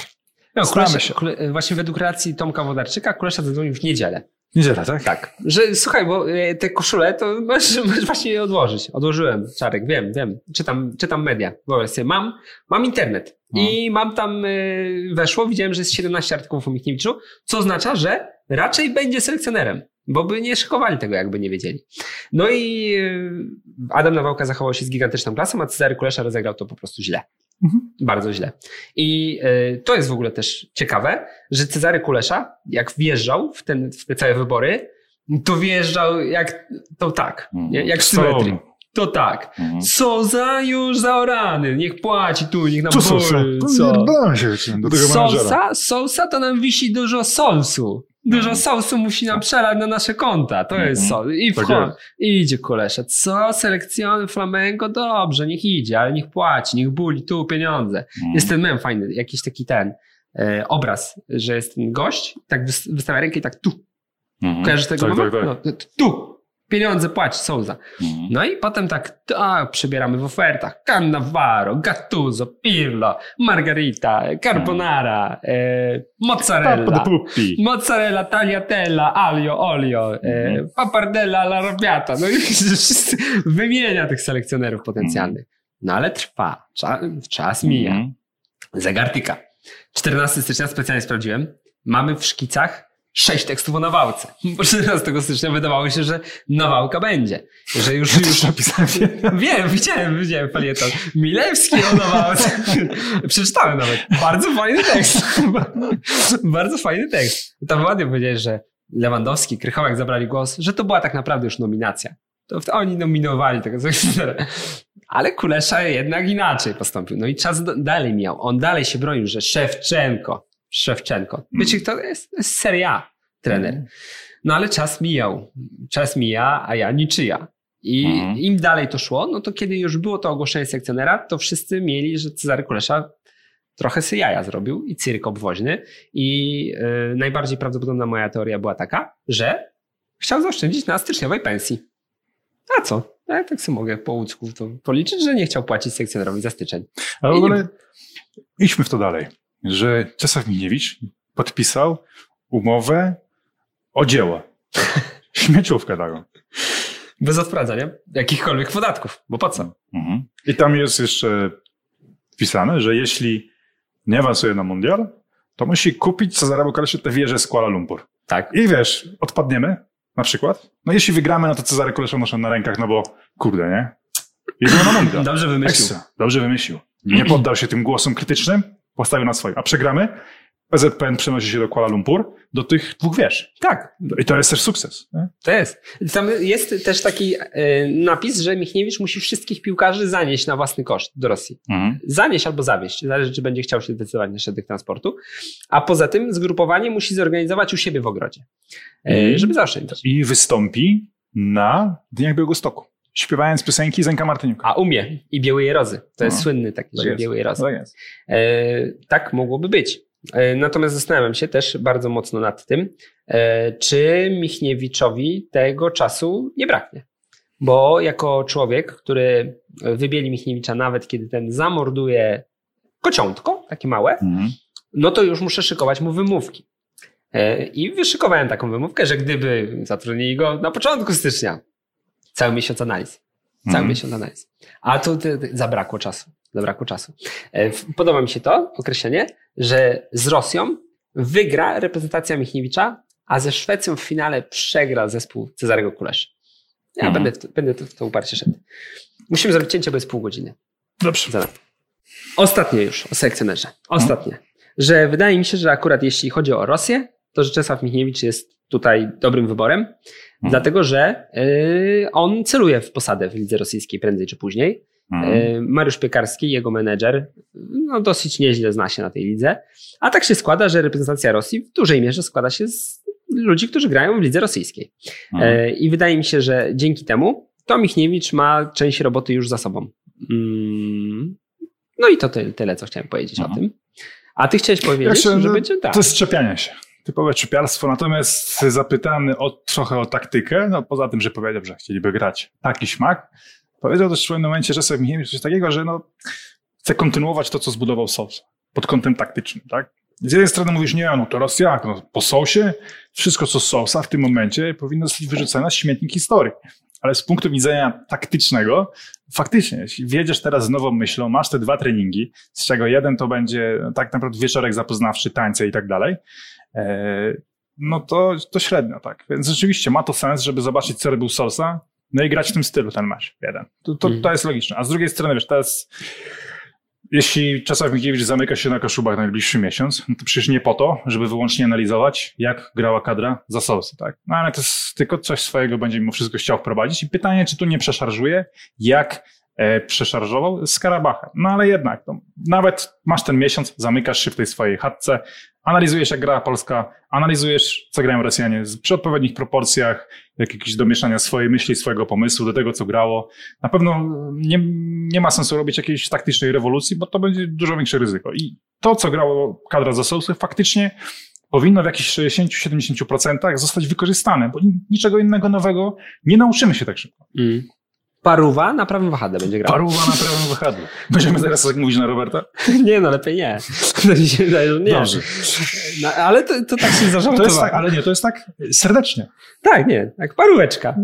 no Kulesza, się. Kule, właśnie według relacji Tomka Wodarczyka Kulesza zadzwonił w niedzielę. Niedziela, tak? Tak. Że słuchaj, bo e, te koszule to masz, masz właśnie je odłożyć. Odłożyłem, Czarek, wiem, wiem. Czytam, czytam media. Wyobraź sobie, mam, mam internet i mam tam, e, weszło, widziałem, że jest 17 artykułów o Michniewiczu, co oznacza, że raczej będzie selekcjonerem. Bo by nie szykowali tego, jakby nie wiedzieli. No i e, Adam Nawałka zachował się z gigantyczną klasą, a Cezary Kulesza rozegrał to po prostu źle. Mhm. Bardzo źle. I e, to jest w ogóle też ciekawe, że Cezary Kulesza, jak wjeżdżał w, ten, w te całe wybory, to wjeżdżał jak, to tak, nie? jak w symetrii. To tak. Mhm. Co za już zaorany, niech płaci tu, niech nam Co, co, co? boli, co. Pierdolę się do tego menadżera. Solsa, solsa to nam wisi dużo solsu. Dużo Mhm. solsu musi nam przelać na nasze konta. To jest Mhm. sol. I Tak wchodzi. jest. Idzie kolesza. Co? Selekcjon Flamengo? Dobrze, niech idzie, ale niech płaci, niech buli tu pieniądze. Mhm. Jest ten mem fajny, jakiś taki ten e, obraz, że jest ten gość, tak wys- wystawia rękę i tak tu. Mhm. Kojarzysz tego Tak, tak, tak. No, tu. Pieniądze płać, Souza. Mhm. No i potem tak, tak, przebieramy w ofertach. Cannavaro, Gattuso, Pirlo, Margarita, Carbonara, e, mozzarella. Mozzarella, tagliatella, alio, olio, e, Mhm. papardella alla arrabbiata. No i wszyscy wymienia tych selekcjonerów potencjalnych. No ale trwa, Cza- czas mija. Mhm. Zegar tyka. 14 stycznia specjalnie sprawdziłem. Mamy w szkicach sześć tekstów o nawałce. Bo 14 stycznia wydawało się, że nawałka będzie. Że już, już napisałem. Wiem, widziałem, widziałem falieton. Milewski o nawałce. Przeczytałem nawet. Bardzo fajny tekst. Bardzo fajny tekst. Tam ładnie powiedziałeś, że Lewandowski, Krychowiak zabrali głos, że to była tak naprawdę już nominacja. To oni nominowali tego. Ale Kulesza jednak inaczej postąpił. No i czas dalej miał. On dalej się bronił, że Szewczenko, Szewczenko. Wiecie, kto to jest? Seria trener. No ale czas mijał. Czas mija, a ja niczyja. I Mhm. im dalej to szło, no to kiedy już było to ogłoszenie sekcjonera, to wszyscy mieli, że Cezary Kulesza trochę sy jaja zrobił i cyrk obwoźny. I y, najbardziej prawdopodobna moja teoria była taka, że chciał zaoszczędzić na styczniowej pensji. A co? Ja tak sobie mogę po łódzku to policzyć, że nie chciał płacić sekcjonerowi za styczeń. Ale w ogóle idźmy w to dalej, że Czesław Miniewicz podpisał umowę o dzieło. Śmieciówkę taką. Bez odprowadzania jakichkolwiek podatków, bo po co? Mhm. I tam jest jeszcze wpisane, że jeśli nie awansuje na mundial, to musi kupić Cezaremu Kaleszy tę wieżę z Kuala Lumpur. Tak. I wiesz, odpadniemy na przykład. No jeśli wygramy, no to Cezary Kulesza noszą na rękach, no bo kurde, nie? Jedziemy na mundial. Dobrze wymyślił. Ekstra. Dobrze wymyślił. Nie poddał się tym głosom krytycznym, postawił na swoim. A przegramy, PZPN przenosi się do Kuala Lumpur, do tych dwóch wież. Tak, I to jest też sukces. Nie? To jest. Tam jest też taki e, napis, że Michniewicz musi wszystkich piłkarzy zanieść na własny koszt do Rosji. Zanieść albo zawieść, zależy czy będzie chciał się zdecydować na środek transportu. A poza tym zgrupowanie musi zorganizować u siebie w ogrodzie, e, Mhm. żeby zaoszczędzić. I wystąpi na Dniach Białegostoku, śpiewając piosenki Zenka Martyniuka. A umie i Białej Rozy. To jest No. słynny taki, Tak. Białej Rozy. Tak jest. E, tak mogłoby być. E, Natomiast zastanawiam się też bardzo mocno nad tym, e, czy Michniewiczowi tego czasu nie braknie. Bo jako człowiek, który wybieli Michniewicza nawet kiedy ten zamorduje kociątko, takie małe, Mhm. no to już muszę szykować mu wymówki. E, I wyszykowałem taką wymówkę, że gdyby zatrudnili go na początku stycznia, cały miesiąc analiz. Cały Mhm. miesiąc analiz. A tu zabrakło czasu. Zabrakło czasu. E, Podoba mi się to określenie, że z Rosją wygra reprezentacja Michniewicza, a ze Szwecją w finale przegra zespół Cezarego Kulesza. Ja Mhm. będę, w to, będę w to uparcie szedł. Musimy zrobić cięcie, bo jest pół godziny. Dobrze. Zaraz. Ostatnie już o selekcjonerze. Ostatnie. Że wydaje mi się, że akurat jeśli chodzi o Rosję, to że Czesław Michniewicz jest tutaj dobrym wyborem, dlatego że y, on celuje w posadę w lidze rosyjskiej prędzej czy później. Mhm. Y, Mariusz Piekarski, jego menedżer, no dosyć nieźle zna się na tej lidze. A tak się składa, że reprezentacja Rosji w dużej mierze składa się z ludzi, którzy grają w lidze rosyjskiej. Mhm. E, I wydaje mi się, że dzięki temu to Michniewicz ma część roboty już za sobą. Mm. No i to ty, tyle, co chciałem powiedzieć Mhm. o tym. A ty chciałeś powiedzieć, Ja się- że no, będzie tak. To jest czepianie się. Typowe czepialstwo. Natomiast zapytany o, trochę o taktykę, no poza tym, że powiedział, że chcieliby grać taki śmak, powiedział też w pewnym momencie, że sobie Michniewicz coś takiego, że no, chce kontynuować to, co zbudował Sos pod kątem taktycznym, tak? Z jednej strony mówisz, nie, no to Rosjak, no, po Sosie, wszystko co z Sosa w tym momencie powinno zostać wyrzucone na śmietnik historii. Ale z punktu widzenia taktycznego, faktycznie, jeśli wiedziesz teraz z nową myślą, masz te dwa treningi, z czego jeden to będzie tak naprawdę wieczorek zapoznawczy, tańce i tak dalej, no to, to średnio, tak. Więc rzeczywiście ma to sens, żeby zobaczyć, co robił Sosa, no i grać w tym stylu ten mecz, jeden. To, to, Mhm. to jest logiczne. A z drugiej strony, wiesz, to jest, jeśli Czesław Mikiewicz zamyka się na Kaszubach najbliższy miesiąc, no to przecież nie po to, żeby wyłącznie analizować, jak grała kadra za Sosy, tak? No ale to jest tylko coś swojego będzie mimo wszystko chciał wprowadzić i pytanie, czy tu nie przeszarżuje, jak e, przeszarżował z Karabachem. No ale jednak, no, nawet masz ten miesiąc, zamykasz się w tej swojej chatce, analizujesz jak gra Polska, analizujesz co grają Rosjanie przy odpowiednich proporcjach, jak jakieś domieszania swojej myśli, swojego pomysłu do tego, co grało. Na pewno nie, nie ma sensu robić jakiejś taktycznej rewolucji, bo to będzie dużo większe ryzyko. I to, co grało kadra za Sousy, faktycznie powinno w jakichś 60-70% zostać wykorzystane, bo ni- niczego innego nowego nie nauczymy się tak szybko. Mm. Paruwa na prawym wahadle będzie grał. Paruwa na prawym wychadlu. Będziemy teraz tak mówić na Roberta? Nie, no lepiej nie. To się wydaje, że nie. Dobrze. No, ale to, to tak się zażartowało. To jest tak, ale nie, to jest tak serdecznie. Tak, nie. Tak, paróweczka.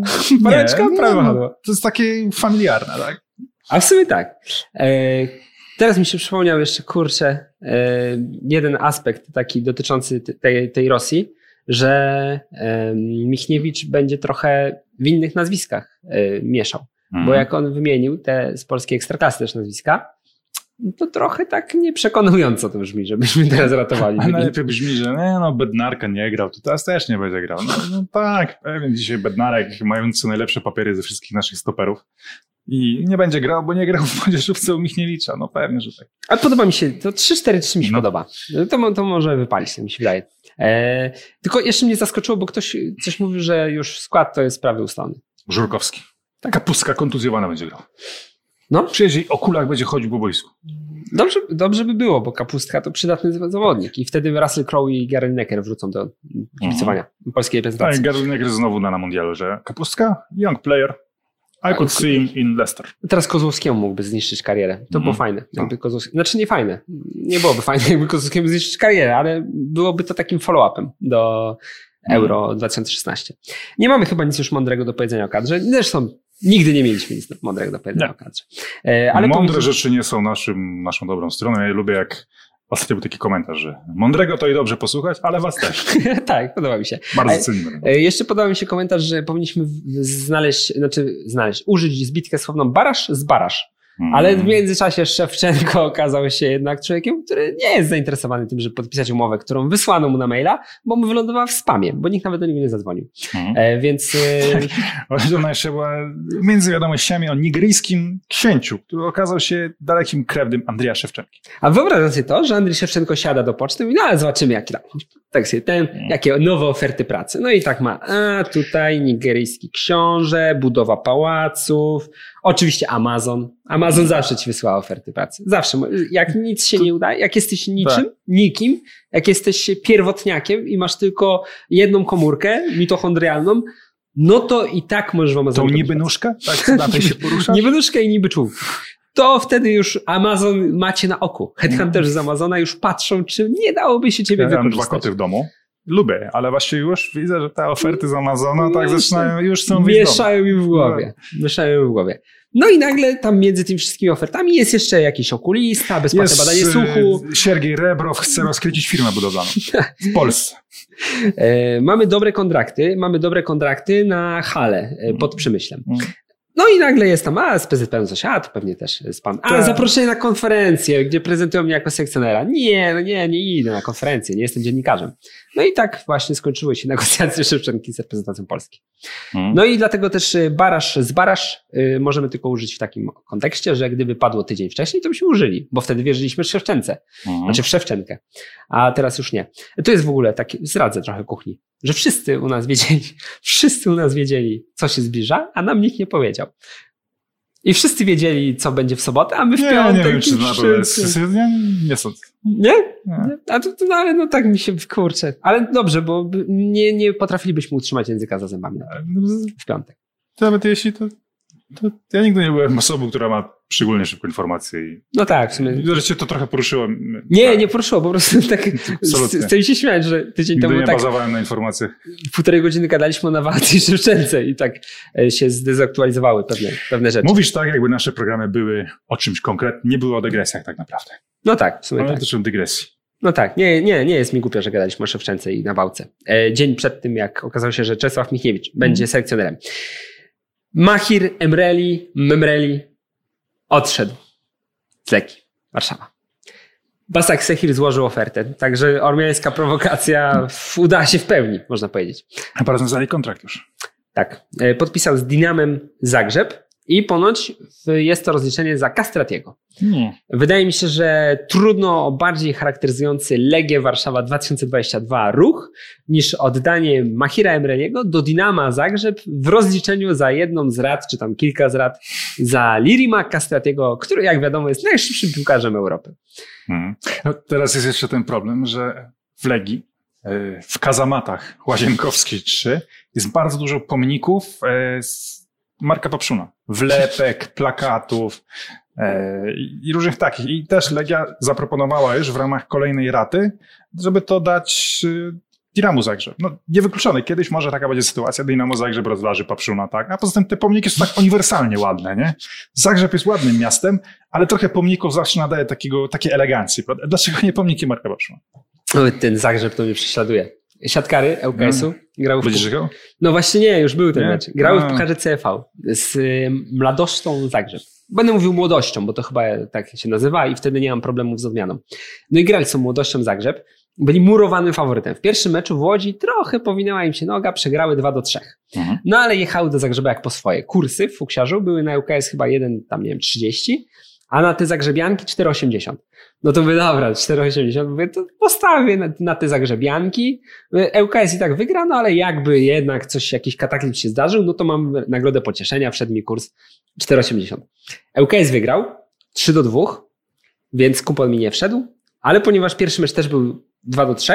Paróweczka, prawe no, wahadło. To jest takie familiarne, tak? A w sumie tak. E, teraz mi się przypomniał jeszcze, kurczę, e, jeden aspekt taki dotyczący te- tej, tej Rosji, że e, Michniewicz będzie trochę w innych nazwiskach e, mieszał. Mhm. Bo jak on wymienił te z polskiej ekstraklasy też nazwiska, to trochę tak nieprzekonująco to brzmi, żebyśmy teraz ratowali. A najlepiej brzmi, że nie no, Bednarka nie grał, to teraz też nie będzie grał. No, no tak, pewnie dzisiaj Bednarek mający najlepsze papiery ze wszystkich naszych stoperów i nie będzie grał, bo nie grał w młodzieżówce u Michniewicza. No pewnie, że tak. A podoba mi się, to 3-4-3 mi się No. podoba. To, mo- to może wypalić, mi się wydaje. E, tylko jeszcze mnie zaskoczyło, bo ktoś coś mówił, że już skład to jest prawie ustalony. Żurkowski. Taka pustka kontuzjowana będzie grał. No, Przyjedzie i o kulach będzie chodził po boisku. dobrze, dobrze by było, bo Kapustka to przydatny zawodnik i wtedy Russell Crowe i Gary Necker wrócą do kibicowania polskiej Tak, reprezentacji. Garunek znowu na, na mundialu, że kapustka, young player. I could see him in Leicester. Teraz Kozłowskiemu mógłby zniszczyć karierę. To było Mhm. fajne. No. Jakby Kozłowski... Znaczy nie fajne. Nie byłoby fajne, jakby Kozłowskiemu zniszczyć karierę, ale byłoby to takim follow-upem do Euro 2016. Nie mamy chyba nic już mądrego do powiedzenia o kadrze. Zresztą nigdy nie mieliśmy nic mądrego do powiedzenia Nie. o kadrze. E, ale Mądre rzeczy nie są naszym, naszą dobrą stroną. Ja lubię jak ostatnio był taki komentarz, że mądrego to i dobrze posłuchać, ale was też. tak, podoba mi się. Bardzo Ale- cenimy. E, Jeszcze podoba mi się komentarz, że powinniśmy znaleźć, znaczy znaleźć, użyć zbitkę słowną baraż z baraż. Mm. Ale w międzyczasie Szewczenko okazał się jednak człowiekiem, który nie jest zainteresowany tym, żeby podpisać umowę, którą wysłano mu na maila, bo mu wylądowała w spamie, bo nikt nawet do niego nie zadzwonił. Mhm. E, więc e, Ona jeszcze była między wiadomościami o nigeryjskim księciu, który okazał się dalekim krewnym Andrzeja Szewczenki. A wyobrażam sobie to, że Andrzej Szewczenko siada do poczty i mówi, no ale zobaczymy, jaki tam, tak sobie ten, jakie nowe oferty pracy. No i tak ma, a tutaj nigeryjski książę, budowa pałaców, oczywiście Amazon. Amazon zawsze ci wysyła oferty pracy. Zawsze. Jak nic się nie uda, jak jesteś niczym, nikim, jak jesteś pierwotniakiem i masz tylko jedną komórkę mitochondrialną, no to i tak możesz w Amazonie Tą niby pracę. nóżkę? Tak, na się poruszasz? Niby nóżkę i niby czuł. to wtedy już Amazon macie na oku. Headhunterzy z Amazona już patrzą, czy nie dałoby się ciebie Ja mam dwa wykorzystać. koty w domu. Lubię, ale właśnie już widzę, że te oferty z Amazona tak zaczynają, już są Mieszają mi w głowie. Mieszają mi w głowie. No i nagle tam między tymi wszystkimi ofertami jest jeszcze jakiś okulista, bezpłatne Jest, badanie e, słuchu. Siergiej Rebrow chce rozkręcić firmę budowlaną w Polsce. E, mamy dobre kontrakty, mamy dobre kontrakty na hale e, pod Przemyślem. Mm. No i nagle jest tam, a z PZP coś, a to pewnie też jest pan. A Tak. zaproszenie na konferencję, gdzie prezentują mnie jako sekcjonera. Nie, no nie, nie idę na konferencję, nie jestem dziennikarzem. No i tak właśnie skończyły się negocjacje Szewczenki z reprezentacją Polski. No i dlatego też y, baraż z baraż y, możemy tylko użyć w takim kontekście, że gdyby padło tydzień wcześniej, to byśmy użyli, bo wtedy wierzyliśmy w Szewczence, Mhm. znaczy w Szewczenkę, a teraz już nie. To jest w ogóle takie, zdradzę trochę kuchni, że wszyscy u nas wiedzieli, wszyscy u nas wiedzieli, co się zbliża, a nam nikt nie powiedział. I wszyscy wiedzieli, co będzie w sobotę, a my w Nie, piątek nie wiem, czy wszyscy-. Nie, nie sądzę. Nie? Nie. Nie? A to, to, no, ale no tak mi się, kurczę. Ale dobrze, bo nie, nie potrafilibyśmy utrzymać języka za zębami w piątek. Nawet jeśli to, to. Ja nigdy nie byłem osobą, która ma szczególnie szybko informacje. I No tak, w sumie. wreszcie to trochę poruszyło. Nie, tak, nie poruszyło, po prostu tak chcę się śmiać, że tydzień Nigdy temu nie tak bazowałem na informacjach. półtorej godziny gadaliśmy o Nawalnej i Szewczence i tak e, się zdezaktualizowały pewne, pewne rzeczy. Mówisz tak, jakby nasze programy były o czymś konkretnym, nie były o dygresjach tak naprawdę. No tak, w sumie Ale tak. dygresji. No tak, nie, nie, nie jest mi głupio, że gadaliśmy o Szewczence i Nawałce. E, Dzień przed tym, jak okazało się, że Czesław Michniewicz będzie selekcjonerem. Mahir Emreli, Memreli odszedł z Leki, Warszawa. Basak Sehir złożył ofertę, także ormiańska prowokacja w- udała się w pełni, można powiedzieć. Chyba rozwiązali kontrakt już. Tak, e, podpisał z Dinamem Zagrzeb i ponoć jest to rozliczenie za Castratiego. Wydaje mi się, że trudno o bardziej charakteryzujący Legię Warszawa 2022 ruch niż oddanie Mahira Emreliego do Dinama Zagrzeb w rozliczeniu za jedną z rad, czy tam kilka z rad, za Lirima Castratiego, który jak wiadomo jest najszybszym piłkarzem Europy. Mhm. No, teraz jest jeszcze ten problem, że w Legii, e, w kazamatach Łazienkowskiej 3 jest bardzo dużo pomników e, z Marka Papszuna. Wlepek, plakatów e, i różnych takich. I też Legia zaproponowała już w ramach kolejnej raty, żeby to dać e, Dinamu Zagrzeb. No, niewykluczone. Kiedyś może taka będzie sytuacja, Dynamo Zagrzeb rozważy Papszuna, tak? A poza tym te pomniki są tak uniwersalnie ładne, nie? Zagrzeb jest ładnym miastem, ale trochę pomników zawsze nadaje takiego, takiej elegancji. Prawda? Dlaczego nie pomniki Marka Papszuna? Ten Zagrzeb to mnie prześladuje. Siatkary ŁKS-u grał w Będziesz? No właśnie nie, już był ten Nie? mecz. Grały w A. Pucharze CFV z y, Mladosztą Zagrzeb. Będę mówił młodością, bo to chyba tak się nazywa i wtedy nie mam problemów z odmianą. No i grali tą młodością Zagrzeb. Byli murowanym faworytem. W pierwszym meczu w Łodzi trochę powinęła im się noga, przegrały 2 do 3. Mhm. No ale jechały do Zagrzeba jak po swoje. Kursy w Fuksiarzu były na ŁKS chyba 1, tam nie wiem, 30, a na te Zagrzebianki 4,80. No to mówię, dobra, 4,80, mówię, to postawię na, na te Zagrzebianki. ŁKS i tak wygra, no ale jakby jednak coś, jakiś kataklizm się zdarzył, no to mam nagrodę pocieszenia, wszedł mi kurs 4,80. ŁKS wygrał 3 do 2, więc kupon mi nie wszedł, ale ponieważ pierwszy mecz też był 2 do 3,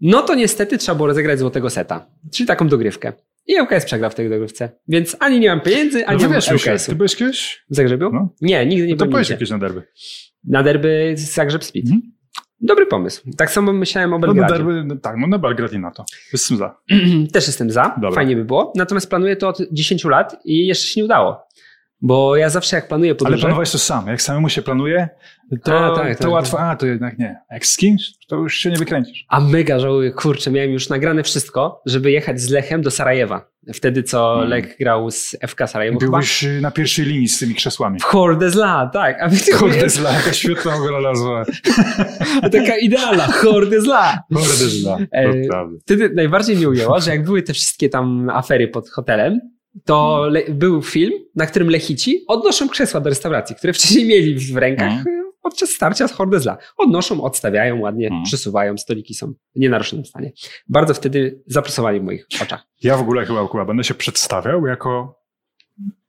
no to niestety trzeba było rozegrać złotego seta, czyli taką dogrywkę. I ŁKS przegrał w tej dogrywce. Więc ani nie mam pieniędzy, ani No nie mam się. Ty byłeś kiedyś? W Zagrzebiu? No. Nie, nigdy nie No to byłem powiedz nigdzie. jakieś na derby. Na derby z Zagrzeb Split. Mhm. Dobry pomysł. Tak samo myślałem o No Belgradzie. derby, no, tak, no na Belgrad i na to. Jest tym za. Też jestem za, Dobra. fajnie by było. Natomiast planuję to od 10 lat i jeszcze się nie udało. Bo ja zawsze jak planuję Ale podróże... planowałeś to sam. Jak samemu się planuje, to, A, tak, to tak. łatwo. A, to jednak nie. Jak z kimś, to już się nie wykręcisz. A mega żałuję, kurczę, miałem już nagrane wszystko, żeby jechać z Lechem do Sarajewa. Wtedy, co Hmm. Lech grał z FK Sarajewo chyba. Byłeś y, na pierwszej linii z tymi krzesłami. W Horde Zla, tak. A wy Kurde, zla, jaka świetna w ogóle nazwa. taka idealna, Horde Zla. Kurde, zla. Ej, Naprawdę. Wtedy najbardziej mnie ujęło, że jak były te wszystkie tam afery pod hotelem, to le- był film, na którym Lechici odnoszą krzesła do restauracji, które wcześniej mieli w rękach Mhm. Podczas starcia z Horde Zla. Odnoszą, odstawiają ładnie, Mhm. przesuwają, stoliki są w nienaruszonym stanie. Bardzo wtedy zaprosowali w moich oczach. Ja w ogóle chyba, Kuba, będę się przedstawiał jako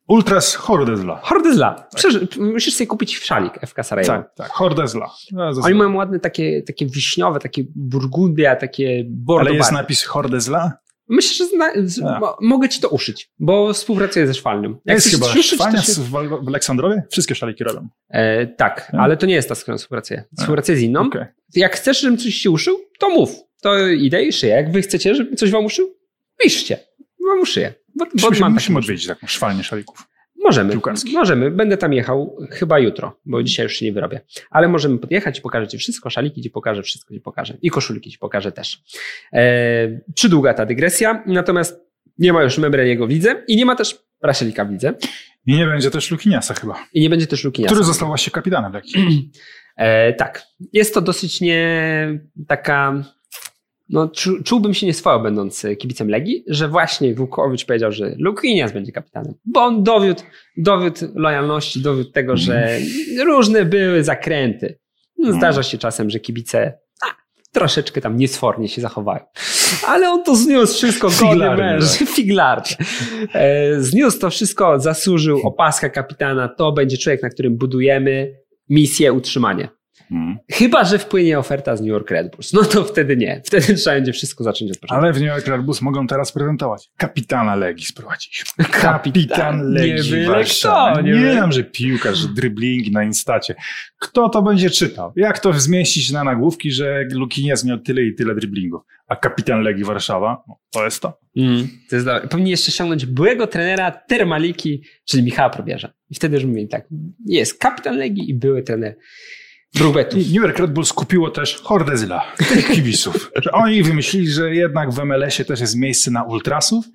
Ultras Hordezla. Horde Zla. Przeży- musisz sobie kupić szalik FK Sarajewo. Tak, tak, Hordezla. No, Oni mają ładne takie, takie wiśniowe, takie burgundia, takie bordo Ale jest napis Hordezla? Myślę, że zna, z, mo, mogę ci to uszyć, bo współpracuję ze szwalnym. Jak Jest chyba uszyć, to szwaniec się... w, Aleksandrowie? Wszystkie szaliki robią. e, Tak, A. ale to nie jest ta, z którą współpracuję. Współpracuję z inną. Okej. Jak chcesz, żebym coś ci uszył, to mów. To idę i szyję. Jak wy chcecie, żebym coś wam uszył, piszcie. Wam uszyję. Bo, bo Musimy, musimy odwiedzić taką szwalnię szalików. Możemy, piłkarskich. możemy. Będę tam jechał chyba jutro, bo dzisiaj już się nie wyrobię. Ale możemy podjechać i pokażę ci wszystko, szaliki ci pokażę, wszystko ci pokażę. I koszulki ci pokażę też. E, przydługa ta dygresja, natomiast nie ma już Membreniego widzę i nie ma też Raszelika widzę I nie będzie też Lukiniasa chyba, i nie będzie też Lukiniasa. który został właśnie kapitanem Legii. E, tak. Jest to dosyć nie taka. No, czu, czułbym się nieswojo, będąc kibicem Legii, że właśnie Włókowicz powiedział, że Lukinias będzie kapitanem. Bo on dowiódł, dowiódł lojalności, dowiódł tego, że różne były zakręty. No, Mhm. zdarza się czasem, że kibice a, troszeczkę tam niesfornie się zachowają. Ale on to zniósł wszystko, godny męż. E, Zniósł to wszystko, zasłużył opaska kapitana, to będzie człowiek, na którym budujemy misję utrzymania. Mm. Chyba, że wpłynie oferta z New York Red Bulls. No to wtedy nie. Wtedy trzeba będzie wszystko zacząć od początku. Ale w New York Red Bulls mogą teraz prezentować. Kapitana Legii sprowadziliśmy. Kapitan, Kapitan nie Warszawa. kto, nie Nie, dam, że piłkarz, że driblingi na instacie. Kto to będzie czytał? Jak to zmieścić na nagłówki, że Lukinias miał tyle i tyle driblingów, a kapitan Legii Warszawa, no, to jest to. Mm, to jest dobre. Powinni jeszcze ściągnąć byłego trenera Termaliki, czyli Michała Probierza. I wtedy już mówili tak, jest kapitan Legii i były trener Brubetu. I New York Red Bulls kupiło też hordę zyla, tych kibiców. Że oni wymyślili, że jednak w MLS-ie też jest miejsce na ultrasów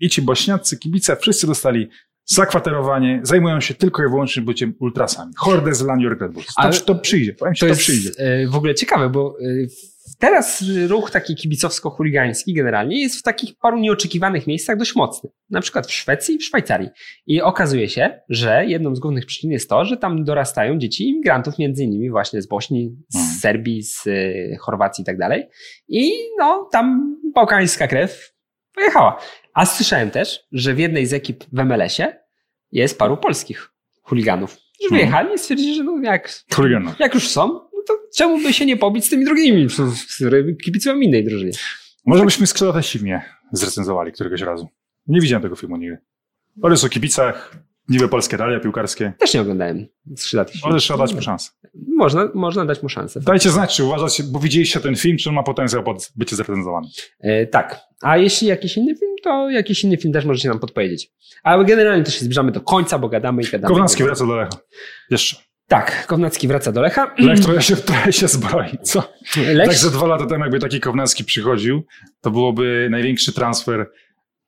i ci bośniacy kibice wszyscy dostali zakwaterowanie, zajmują się tylko i wyłącznie byciem ultrasami. Hordę zyla New York Red Bulls. To, Ale- to przyjdzie, powiem ci, To to, jest przyjdzie. e, w ogóle ciekawe, bo e, teraz ruch taki kibicowsko-chuligański generalnie jest w takich paru nieoczekiwanych miejscach dość mocny. Na przykład w Szwecji i w Szwajcarii. I okazuje się, że jedną z głównych przyczyn jest to, że tam dorastają dzieci imigrantów, między innymi właśnie z Bośni, z Mhm. Serbii, z e, Chorwacji i tak dalej. I no, tam bałkańska krew pojechała. A słyszałem też, że w jednej z ekip w MLS-ie jest paru polskich chuliganów. Że Mhm. wyjechali i stwierdzili, że no jak, Chuliganów. jak już są, to czemu by się nie pobić z tymi drugimi, które kibicują innej drużynie? Może byśmy skrzydłate siwnie zrecenzowali któregoś razu. Nie widziałem tego filmu nigdy. Ale jest o kibicach, niby polskie realia piłkarskie. Też nie oglądałem skrzydlatych Może trzeba dać mu szansę. Można, można dać mu szansę. Dajcie znać, czy uważacie, bo widzieliście ten film, czy on ma potencjał pod bycie zrecenzowany. E, tak. A jeśli jakiś inny film, to jakiś inny film też możecie nam podpowiedzieć. Ale generalnie też się zbliżamy do końca, bo gadamy i gadamy. Kownacki wraca do Lecha. Jeszcze. Tak, Kownacki wraca do Lecha. Lech trochę się, trochę się zbroi, co? Lech, Tak, że dwa lata temu, jakby taki Kownacki przychodził, to byłoby największy transfer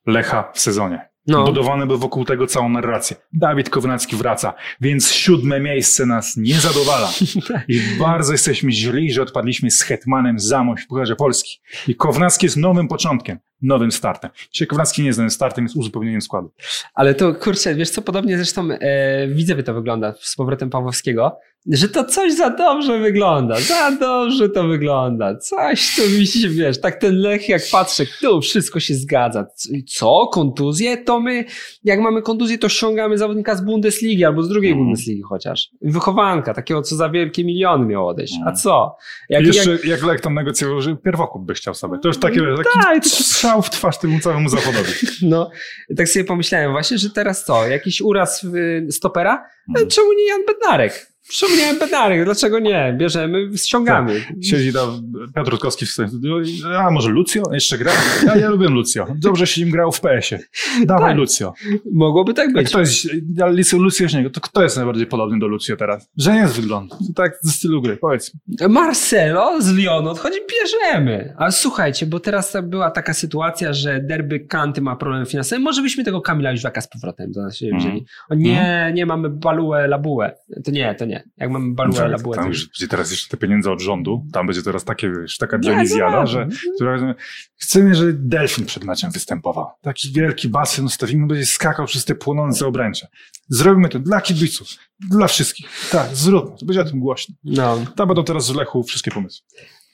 Lecha w sezonie. No, Budowany by wokół tego całą narrację. Dawid Kownacki wraca, więc siódme miejsce nas nie zadowala. I bardzo jesteśmy źli, że odpadliśmy z Hetmanem Zamość w Pucharze Polski. I Kownacki jest nowym początkiem, nowym startem. Dzisiaj Kownacki nie jest nowym startem, jest uzupełnieniem składu. ale to kurczę, wiesz co, podobnie zresztą e, widzę, by to wygląda z powrotem Pawłowskiego, że to coś za dobrze wygląda, za dobrze to wygląda, coś tu mi się, wiesz, tak ten Lech jak patrzę, tu wszystko się zgadza. Co? Kontuzje? To my, jak mamy kontuzję, to ściągamy zawodnika z Bundesligi albo z drugiej Mhm. Bundesligi chociaż. Wychowanka, takiego, co za wielkie miliony miał odejść. A Mhm. co? Jak, jeszcze, jak, jak, Lech tam negocjował, że pierwokup by chciał sobie. To już takie, taki Tak, taki- strzał w twarz temu całemu zawodowi. no, tak sobie pomyślałem właśnie, że teraz co? Jakiś uraz y, stopera? Mhm. Czemu nie Jan Bednarek? Jan Bednarek? Dlaczego nie? Bierzemy, ściągamy. Siedzi tam Piotr Rutkowski w studiu. A może Lucio? Jeszcze gra? Ja, ja lubię Lucio. Dobrze się nim grał w PS-ie. Dawaj Tak. Lucio. Mogłoby tak A być. kto jest, ja Lucio, Lucio to kto jest najbardziej podobny do Lucio teraz? Że nie wyglądu. To tak ze stylu gry, powiedz. Marcelo z Lyonu odchodzi, bierzemy. Ale słuchajcie, bo teraz była taka sytuacja, że derby Kanty ma problem finansowy. Może byśmy tego Kamila Jóźwiaka z powrotem do nas wzięli. O nie, nie mamy baluę, labułę. To nie, to nie. Jak mamy baluę, Tak, tam już będzie teraz jeszcze te pieniądze od rządu. Tam będzie teraz takie, wiesz, taka Nie, Dionizjada, no, że która, chcemy, żeby delfin przed meczem występował. Taki wielki basen ustawimy, będzie skakał przez te płonące obręcze. Zrobimy to dla kibiców, dla wszystkich. Tak, zróbmy. To będzie o tym głośno. No, Tam będą teraz w Lechu wszystkie pomysły.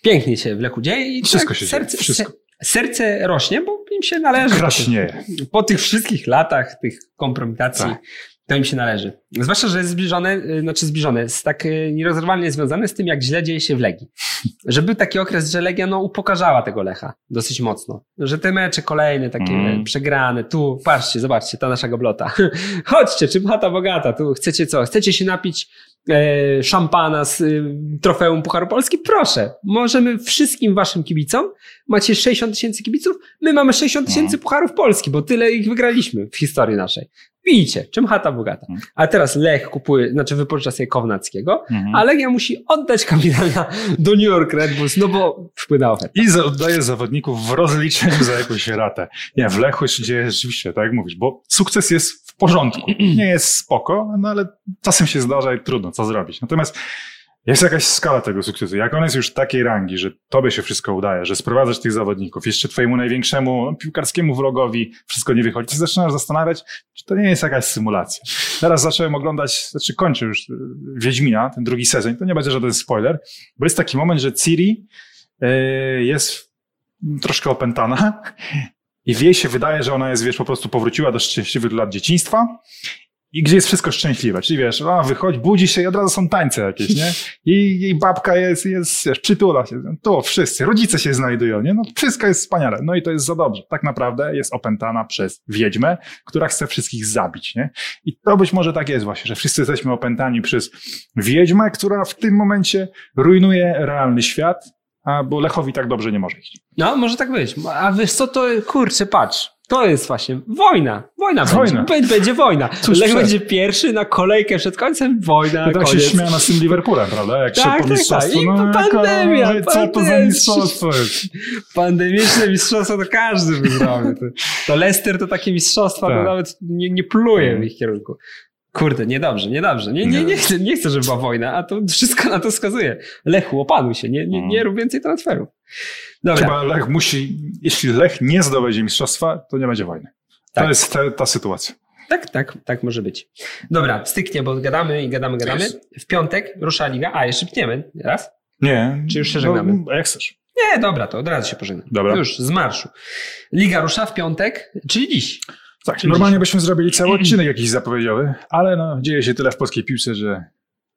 pięknie się w Lechu dzieje i Wszystko tak się serce, dzieje, wszystko. se- serce rośnie, bo im się należy. Kraśnieje. Po tych wszystkich latach, tych kompromitacji, Tak. To im się należy. Zwłaszcza, że jest zbliżone, y, znaczy zbliżone, jest tak y, nierozerwalnie związane z tym, jak źle dzieje się w Legii. Że był taki okres, że Legia no, upokarzała tego Lecha dosyć mocno. Że te mecze kolejne, takie Mm. przegrane, tu, patrzcie, zobaczcie, ta nasza goblota. Chodźcie, czym chata bogata, tu chcecie co? Chcecie się napić szampana z y, trofeum Pucharu Polski? Proszę, możemy wszystkim waszym kibicom, macie 60 tysięcy kibiców, my mamy 60 tysięcy Pucharów Polski, bo tyle ich wygraliśmy w historii naszej. Pijcie, czym chata bogata. Mm. A teraz Lech kupuje, znaczy wypożycza sobie Kownackiego, Mhm. a Legia musi oddać kapitana do New York Red Bulls, no bo wpłynęła oferta. I oddaje zawodników w rozliczeniu za jakąś ratę. Nie, w Lechu się dzieje rzeczywiście, tak jak mówisz, bo sukces jest w porządku. Nie jest spoko, no ale czasem się zdarza i trudno, co zrobić. Natomiast jest jakaś skala tego sukcesu. Jak on jest już takiej rangi, że tobie się wszystko udaje, że sprowadzasz tych zawodników, jeszcze twojemu największemu piłkarskiemu wrogowi wszystko nie wychodzi, to zaczynasz zastanawiać, czy to nie jest jakaś symulacja. Teraz zacząłem oglądać, znaczy kończę już y, Wiedźmina, ten drugi sezon, to nie będzie żaden spoiler, bo jest taki moment, że Ciri y, jest troszkę opętana i w jej się wydaje, że ona jest, wiesz, po prostu powróciła do szczęśliwych lat dzieciństwa i gdzie jest wszystko szczęśliwe. Czyli wiesz, a wychodzi, budzi się i od razu są tańce jakieś, nie? I jej babka jest, jest, wiesz, przytula się. To wszyscy, rodzice się znajdują, nie? No wszystko jest wspaniale. No i to jest za dobrze. Tak naprawdę jest opętana przez wiedźmę, która chce wszystkich zabić, nie? I to być może tak jest właśnie, że wszyscy jesteśmy opętani przez wiedźmę, która w tym momencie rujnuje realny świat, a bo Lechowi tak dobrze nie może iść. No, może tak być. A wiesz co, to kurczę, patrz. To jest właśnie wojna. Wojna, Wojna. będzie. Będzie, wojna. Cóż Lech przed. będzie pierwszy na kolejkę przed końcem, wojna, To tak się koniec. śmiała z tym Liverpoolem, prawda? Jak Tak, się tak, mistrzostwu, tak. I no pandemia, jaka- co to za mistrzostwo jest? Pandemiczne mistrzostwo to każdy by zrobił. To, to Leicester to takie mistrzostwa, to Tak. nawet nie, nie pluje w Mhm. ich kierunku. Kurde, niedobrze, niedobrze. Nie, nie, nie, chcę, nie chcę, żeby była wojna, a to wszystko na to wskazuje. Lechu, opanuj się, nie, nie, nie rób więcej transferów. Dobra, Chyba Lech musi, jeśli Lech nie zdobędzie mistrzostwa, to nie będzie wojny. Tak. To jest ta, ta sytuacja. tak, tak, tak może być. Dobra, styknie, bo gadamy i gadamy, gadamy. W piątek rusza liga. A, jeszcze pniemy raz? Nie. Czy już się żegnamy? No, jak chcesz. Nie, dobra, to od razu się pożegnam. Dobra. Już, z marszu. Liga rusza w piątek, czyli dziś. Tak, Czyli normalnie byśmy zrobili cały odcinek jakiś zapowiedziowy, ale no, dzieje się tyle w polskiej piłce, że,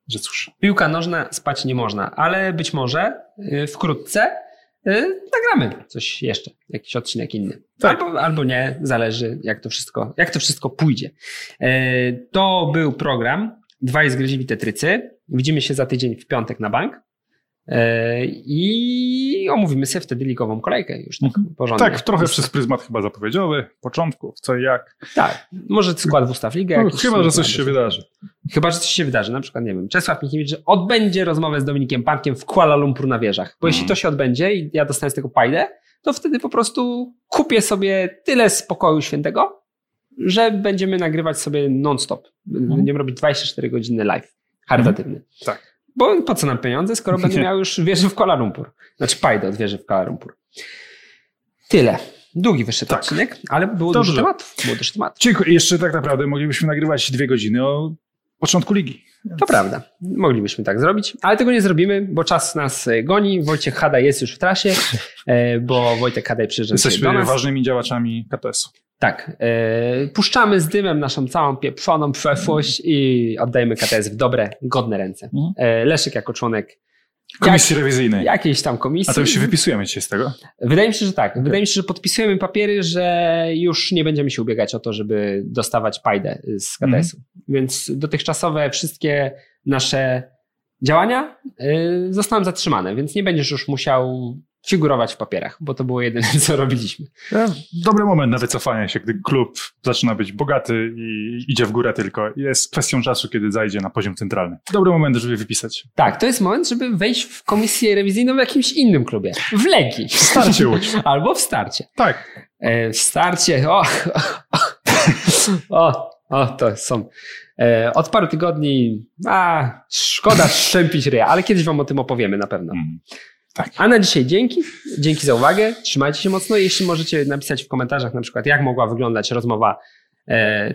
że cóż. Piłka nożna, spać nie można, ale być może y, wkrótce y, nagramy coś jeszcze, jakiś odcinek inny. Tak. Albo, albo nie, zależy jak to wszystko, jak to wszystko pójdzie. Y, To był program Dwaj zgryźliwi tetrycy. Widzimy się za tydzień w piątek na bank. Y, I omówimy sobie wtedy ligową kolejkę już tak porządnie. Tak, trochę przez pryzmat chyba zapowiedziowy, początków, co i jak. Tak, może skład w ustaw ligę. No, chyba, że coś się wydarzy. Chyba, że coś się wydarzy. Na przykład, nie wiem, Czesław Michniewicz odbędzie rozmowę z Dominikiem Pankiem w Kuala Lumpur na wieżach. Bo jeśli Mhm. to się odbędzie i ja dostanę z tego pajdę, to wtedy po prostu kupię sobie tyle spokoju świętego, że będziemy nagrywać sobie non-stop. Będziemy robić 24 godziny live. Charytatywny. Tak. Bo po co nam pieniądze, skoro będę miał już wieżę w Kuala Lumpur. Znaczy pajdę od wieży w Kuala Lumpur. Tyle. Długi wyszedł Tak. odcinek, ale było Dobrze. dużo tematów. Było dużo tematów. Dziękuję. Jeszcze tak naprawdę moglibyśmy nagrywać dwie godziny o początku ligi. To prawda. Moglibyśmy tak zrobić, ale tego nie zrobimy, bo czas nas e, goni. Wojciech Hada jest już w trasie, e, bo Wojtek Hadaj przyjeżdża dzisiaj do Jesteśmy nas. ważnymi działaczami KTS-u. Tak. e, Puszczamy z dymem naszą całą pieprzoną przeszłość i oddajemy KTS w dobre, godne ręce. Mhm. E, Leszek jako członek Komisji rewizyjnej. jakiejś tam komisji. A to już się wypisujemy dzisiaj z tego? Wydaje mi się, że tak. Wydaje mi się, że podpisujemy papiery, że już nie będziemy się ubiegać o to, żeby dostawać pajdę z KTS-u. Więc dotychczasowe wszystkie nasze działania y, zostaną zatrzymane, więc nie będziesz już musiał figurować w papierach, bo to było jedyne, co robiliśmy. Ja, dobry moment na wycofanie się, gdy klub zaczyna być bogaty i idzie w górę tylko. Jest kwestią czasu, kiedy zajdzie na poziom centralny. Dobry moment, żeby wypisać. Tak, to jest moment, żeby wejść w komisję rewizyjną w jakimś innym klubie. W Legii. Starcie Łódź. Albo w starcie. Tak. E, w starcie. O, o, o to są. E, od paru tygodni. A, szkoda szczępić ryja, ale kiedyś Wam o tym opowiemy na pewno. Tak. A na dzisiaj dzięki. Dzięki za uwagę. Trzymajcie się mocno. Jeśli możecie napisać w komentarzach na przykład, jak mogła wyglądać rozmowa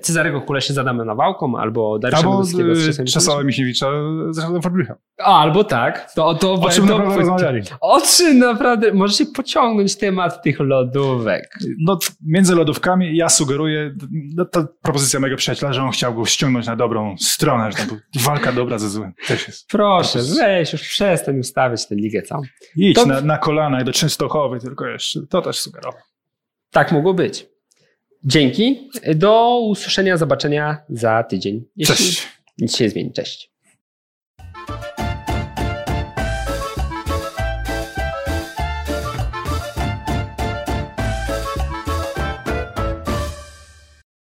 Cezarego Kuleszy z Adamem Nawałką, albo Dariusza Albo Mioduskiego z y, Czesem Czesława Misiewicza z Ryszardem Fabrycha. A, albo tak. To, to, O czym to, naprawdę rozmawiali? O czym naprawdę? Możecie pociągnąć temat tych lodówek. No, między lodówkami ja sugeruję, no, to propozycja mojego przyjaciela, że on chciał go ściągnąć na dobrą stronę, że to walka dobra ze złem. Też jest. Proszę, weź już przestań ustawiać tę ligę całą. Idź To- na, na kolana i do Częstochowy tylko jeszcze. To też sugerował. Tak mogło być. Dzięki. Do usłyszenia, zobaczenia za tydzień. Jeśli Cześć. nic się nie zmieni. Cześć.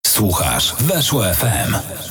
Słuchasz Weszło FM.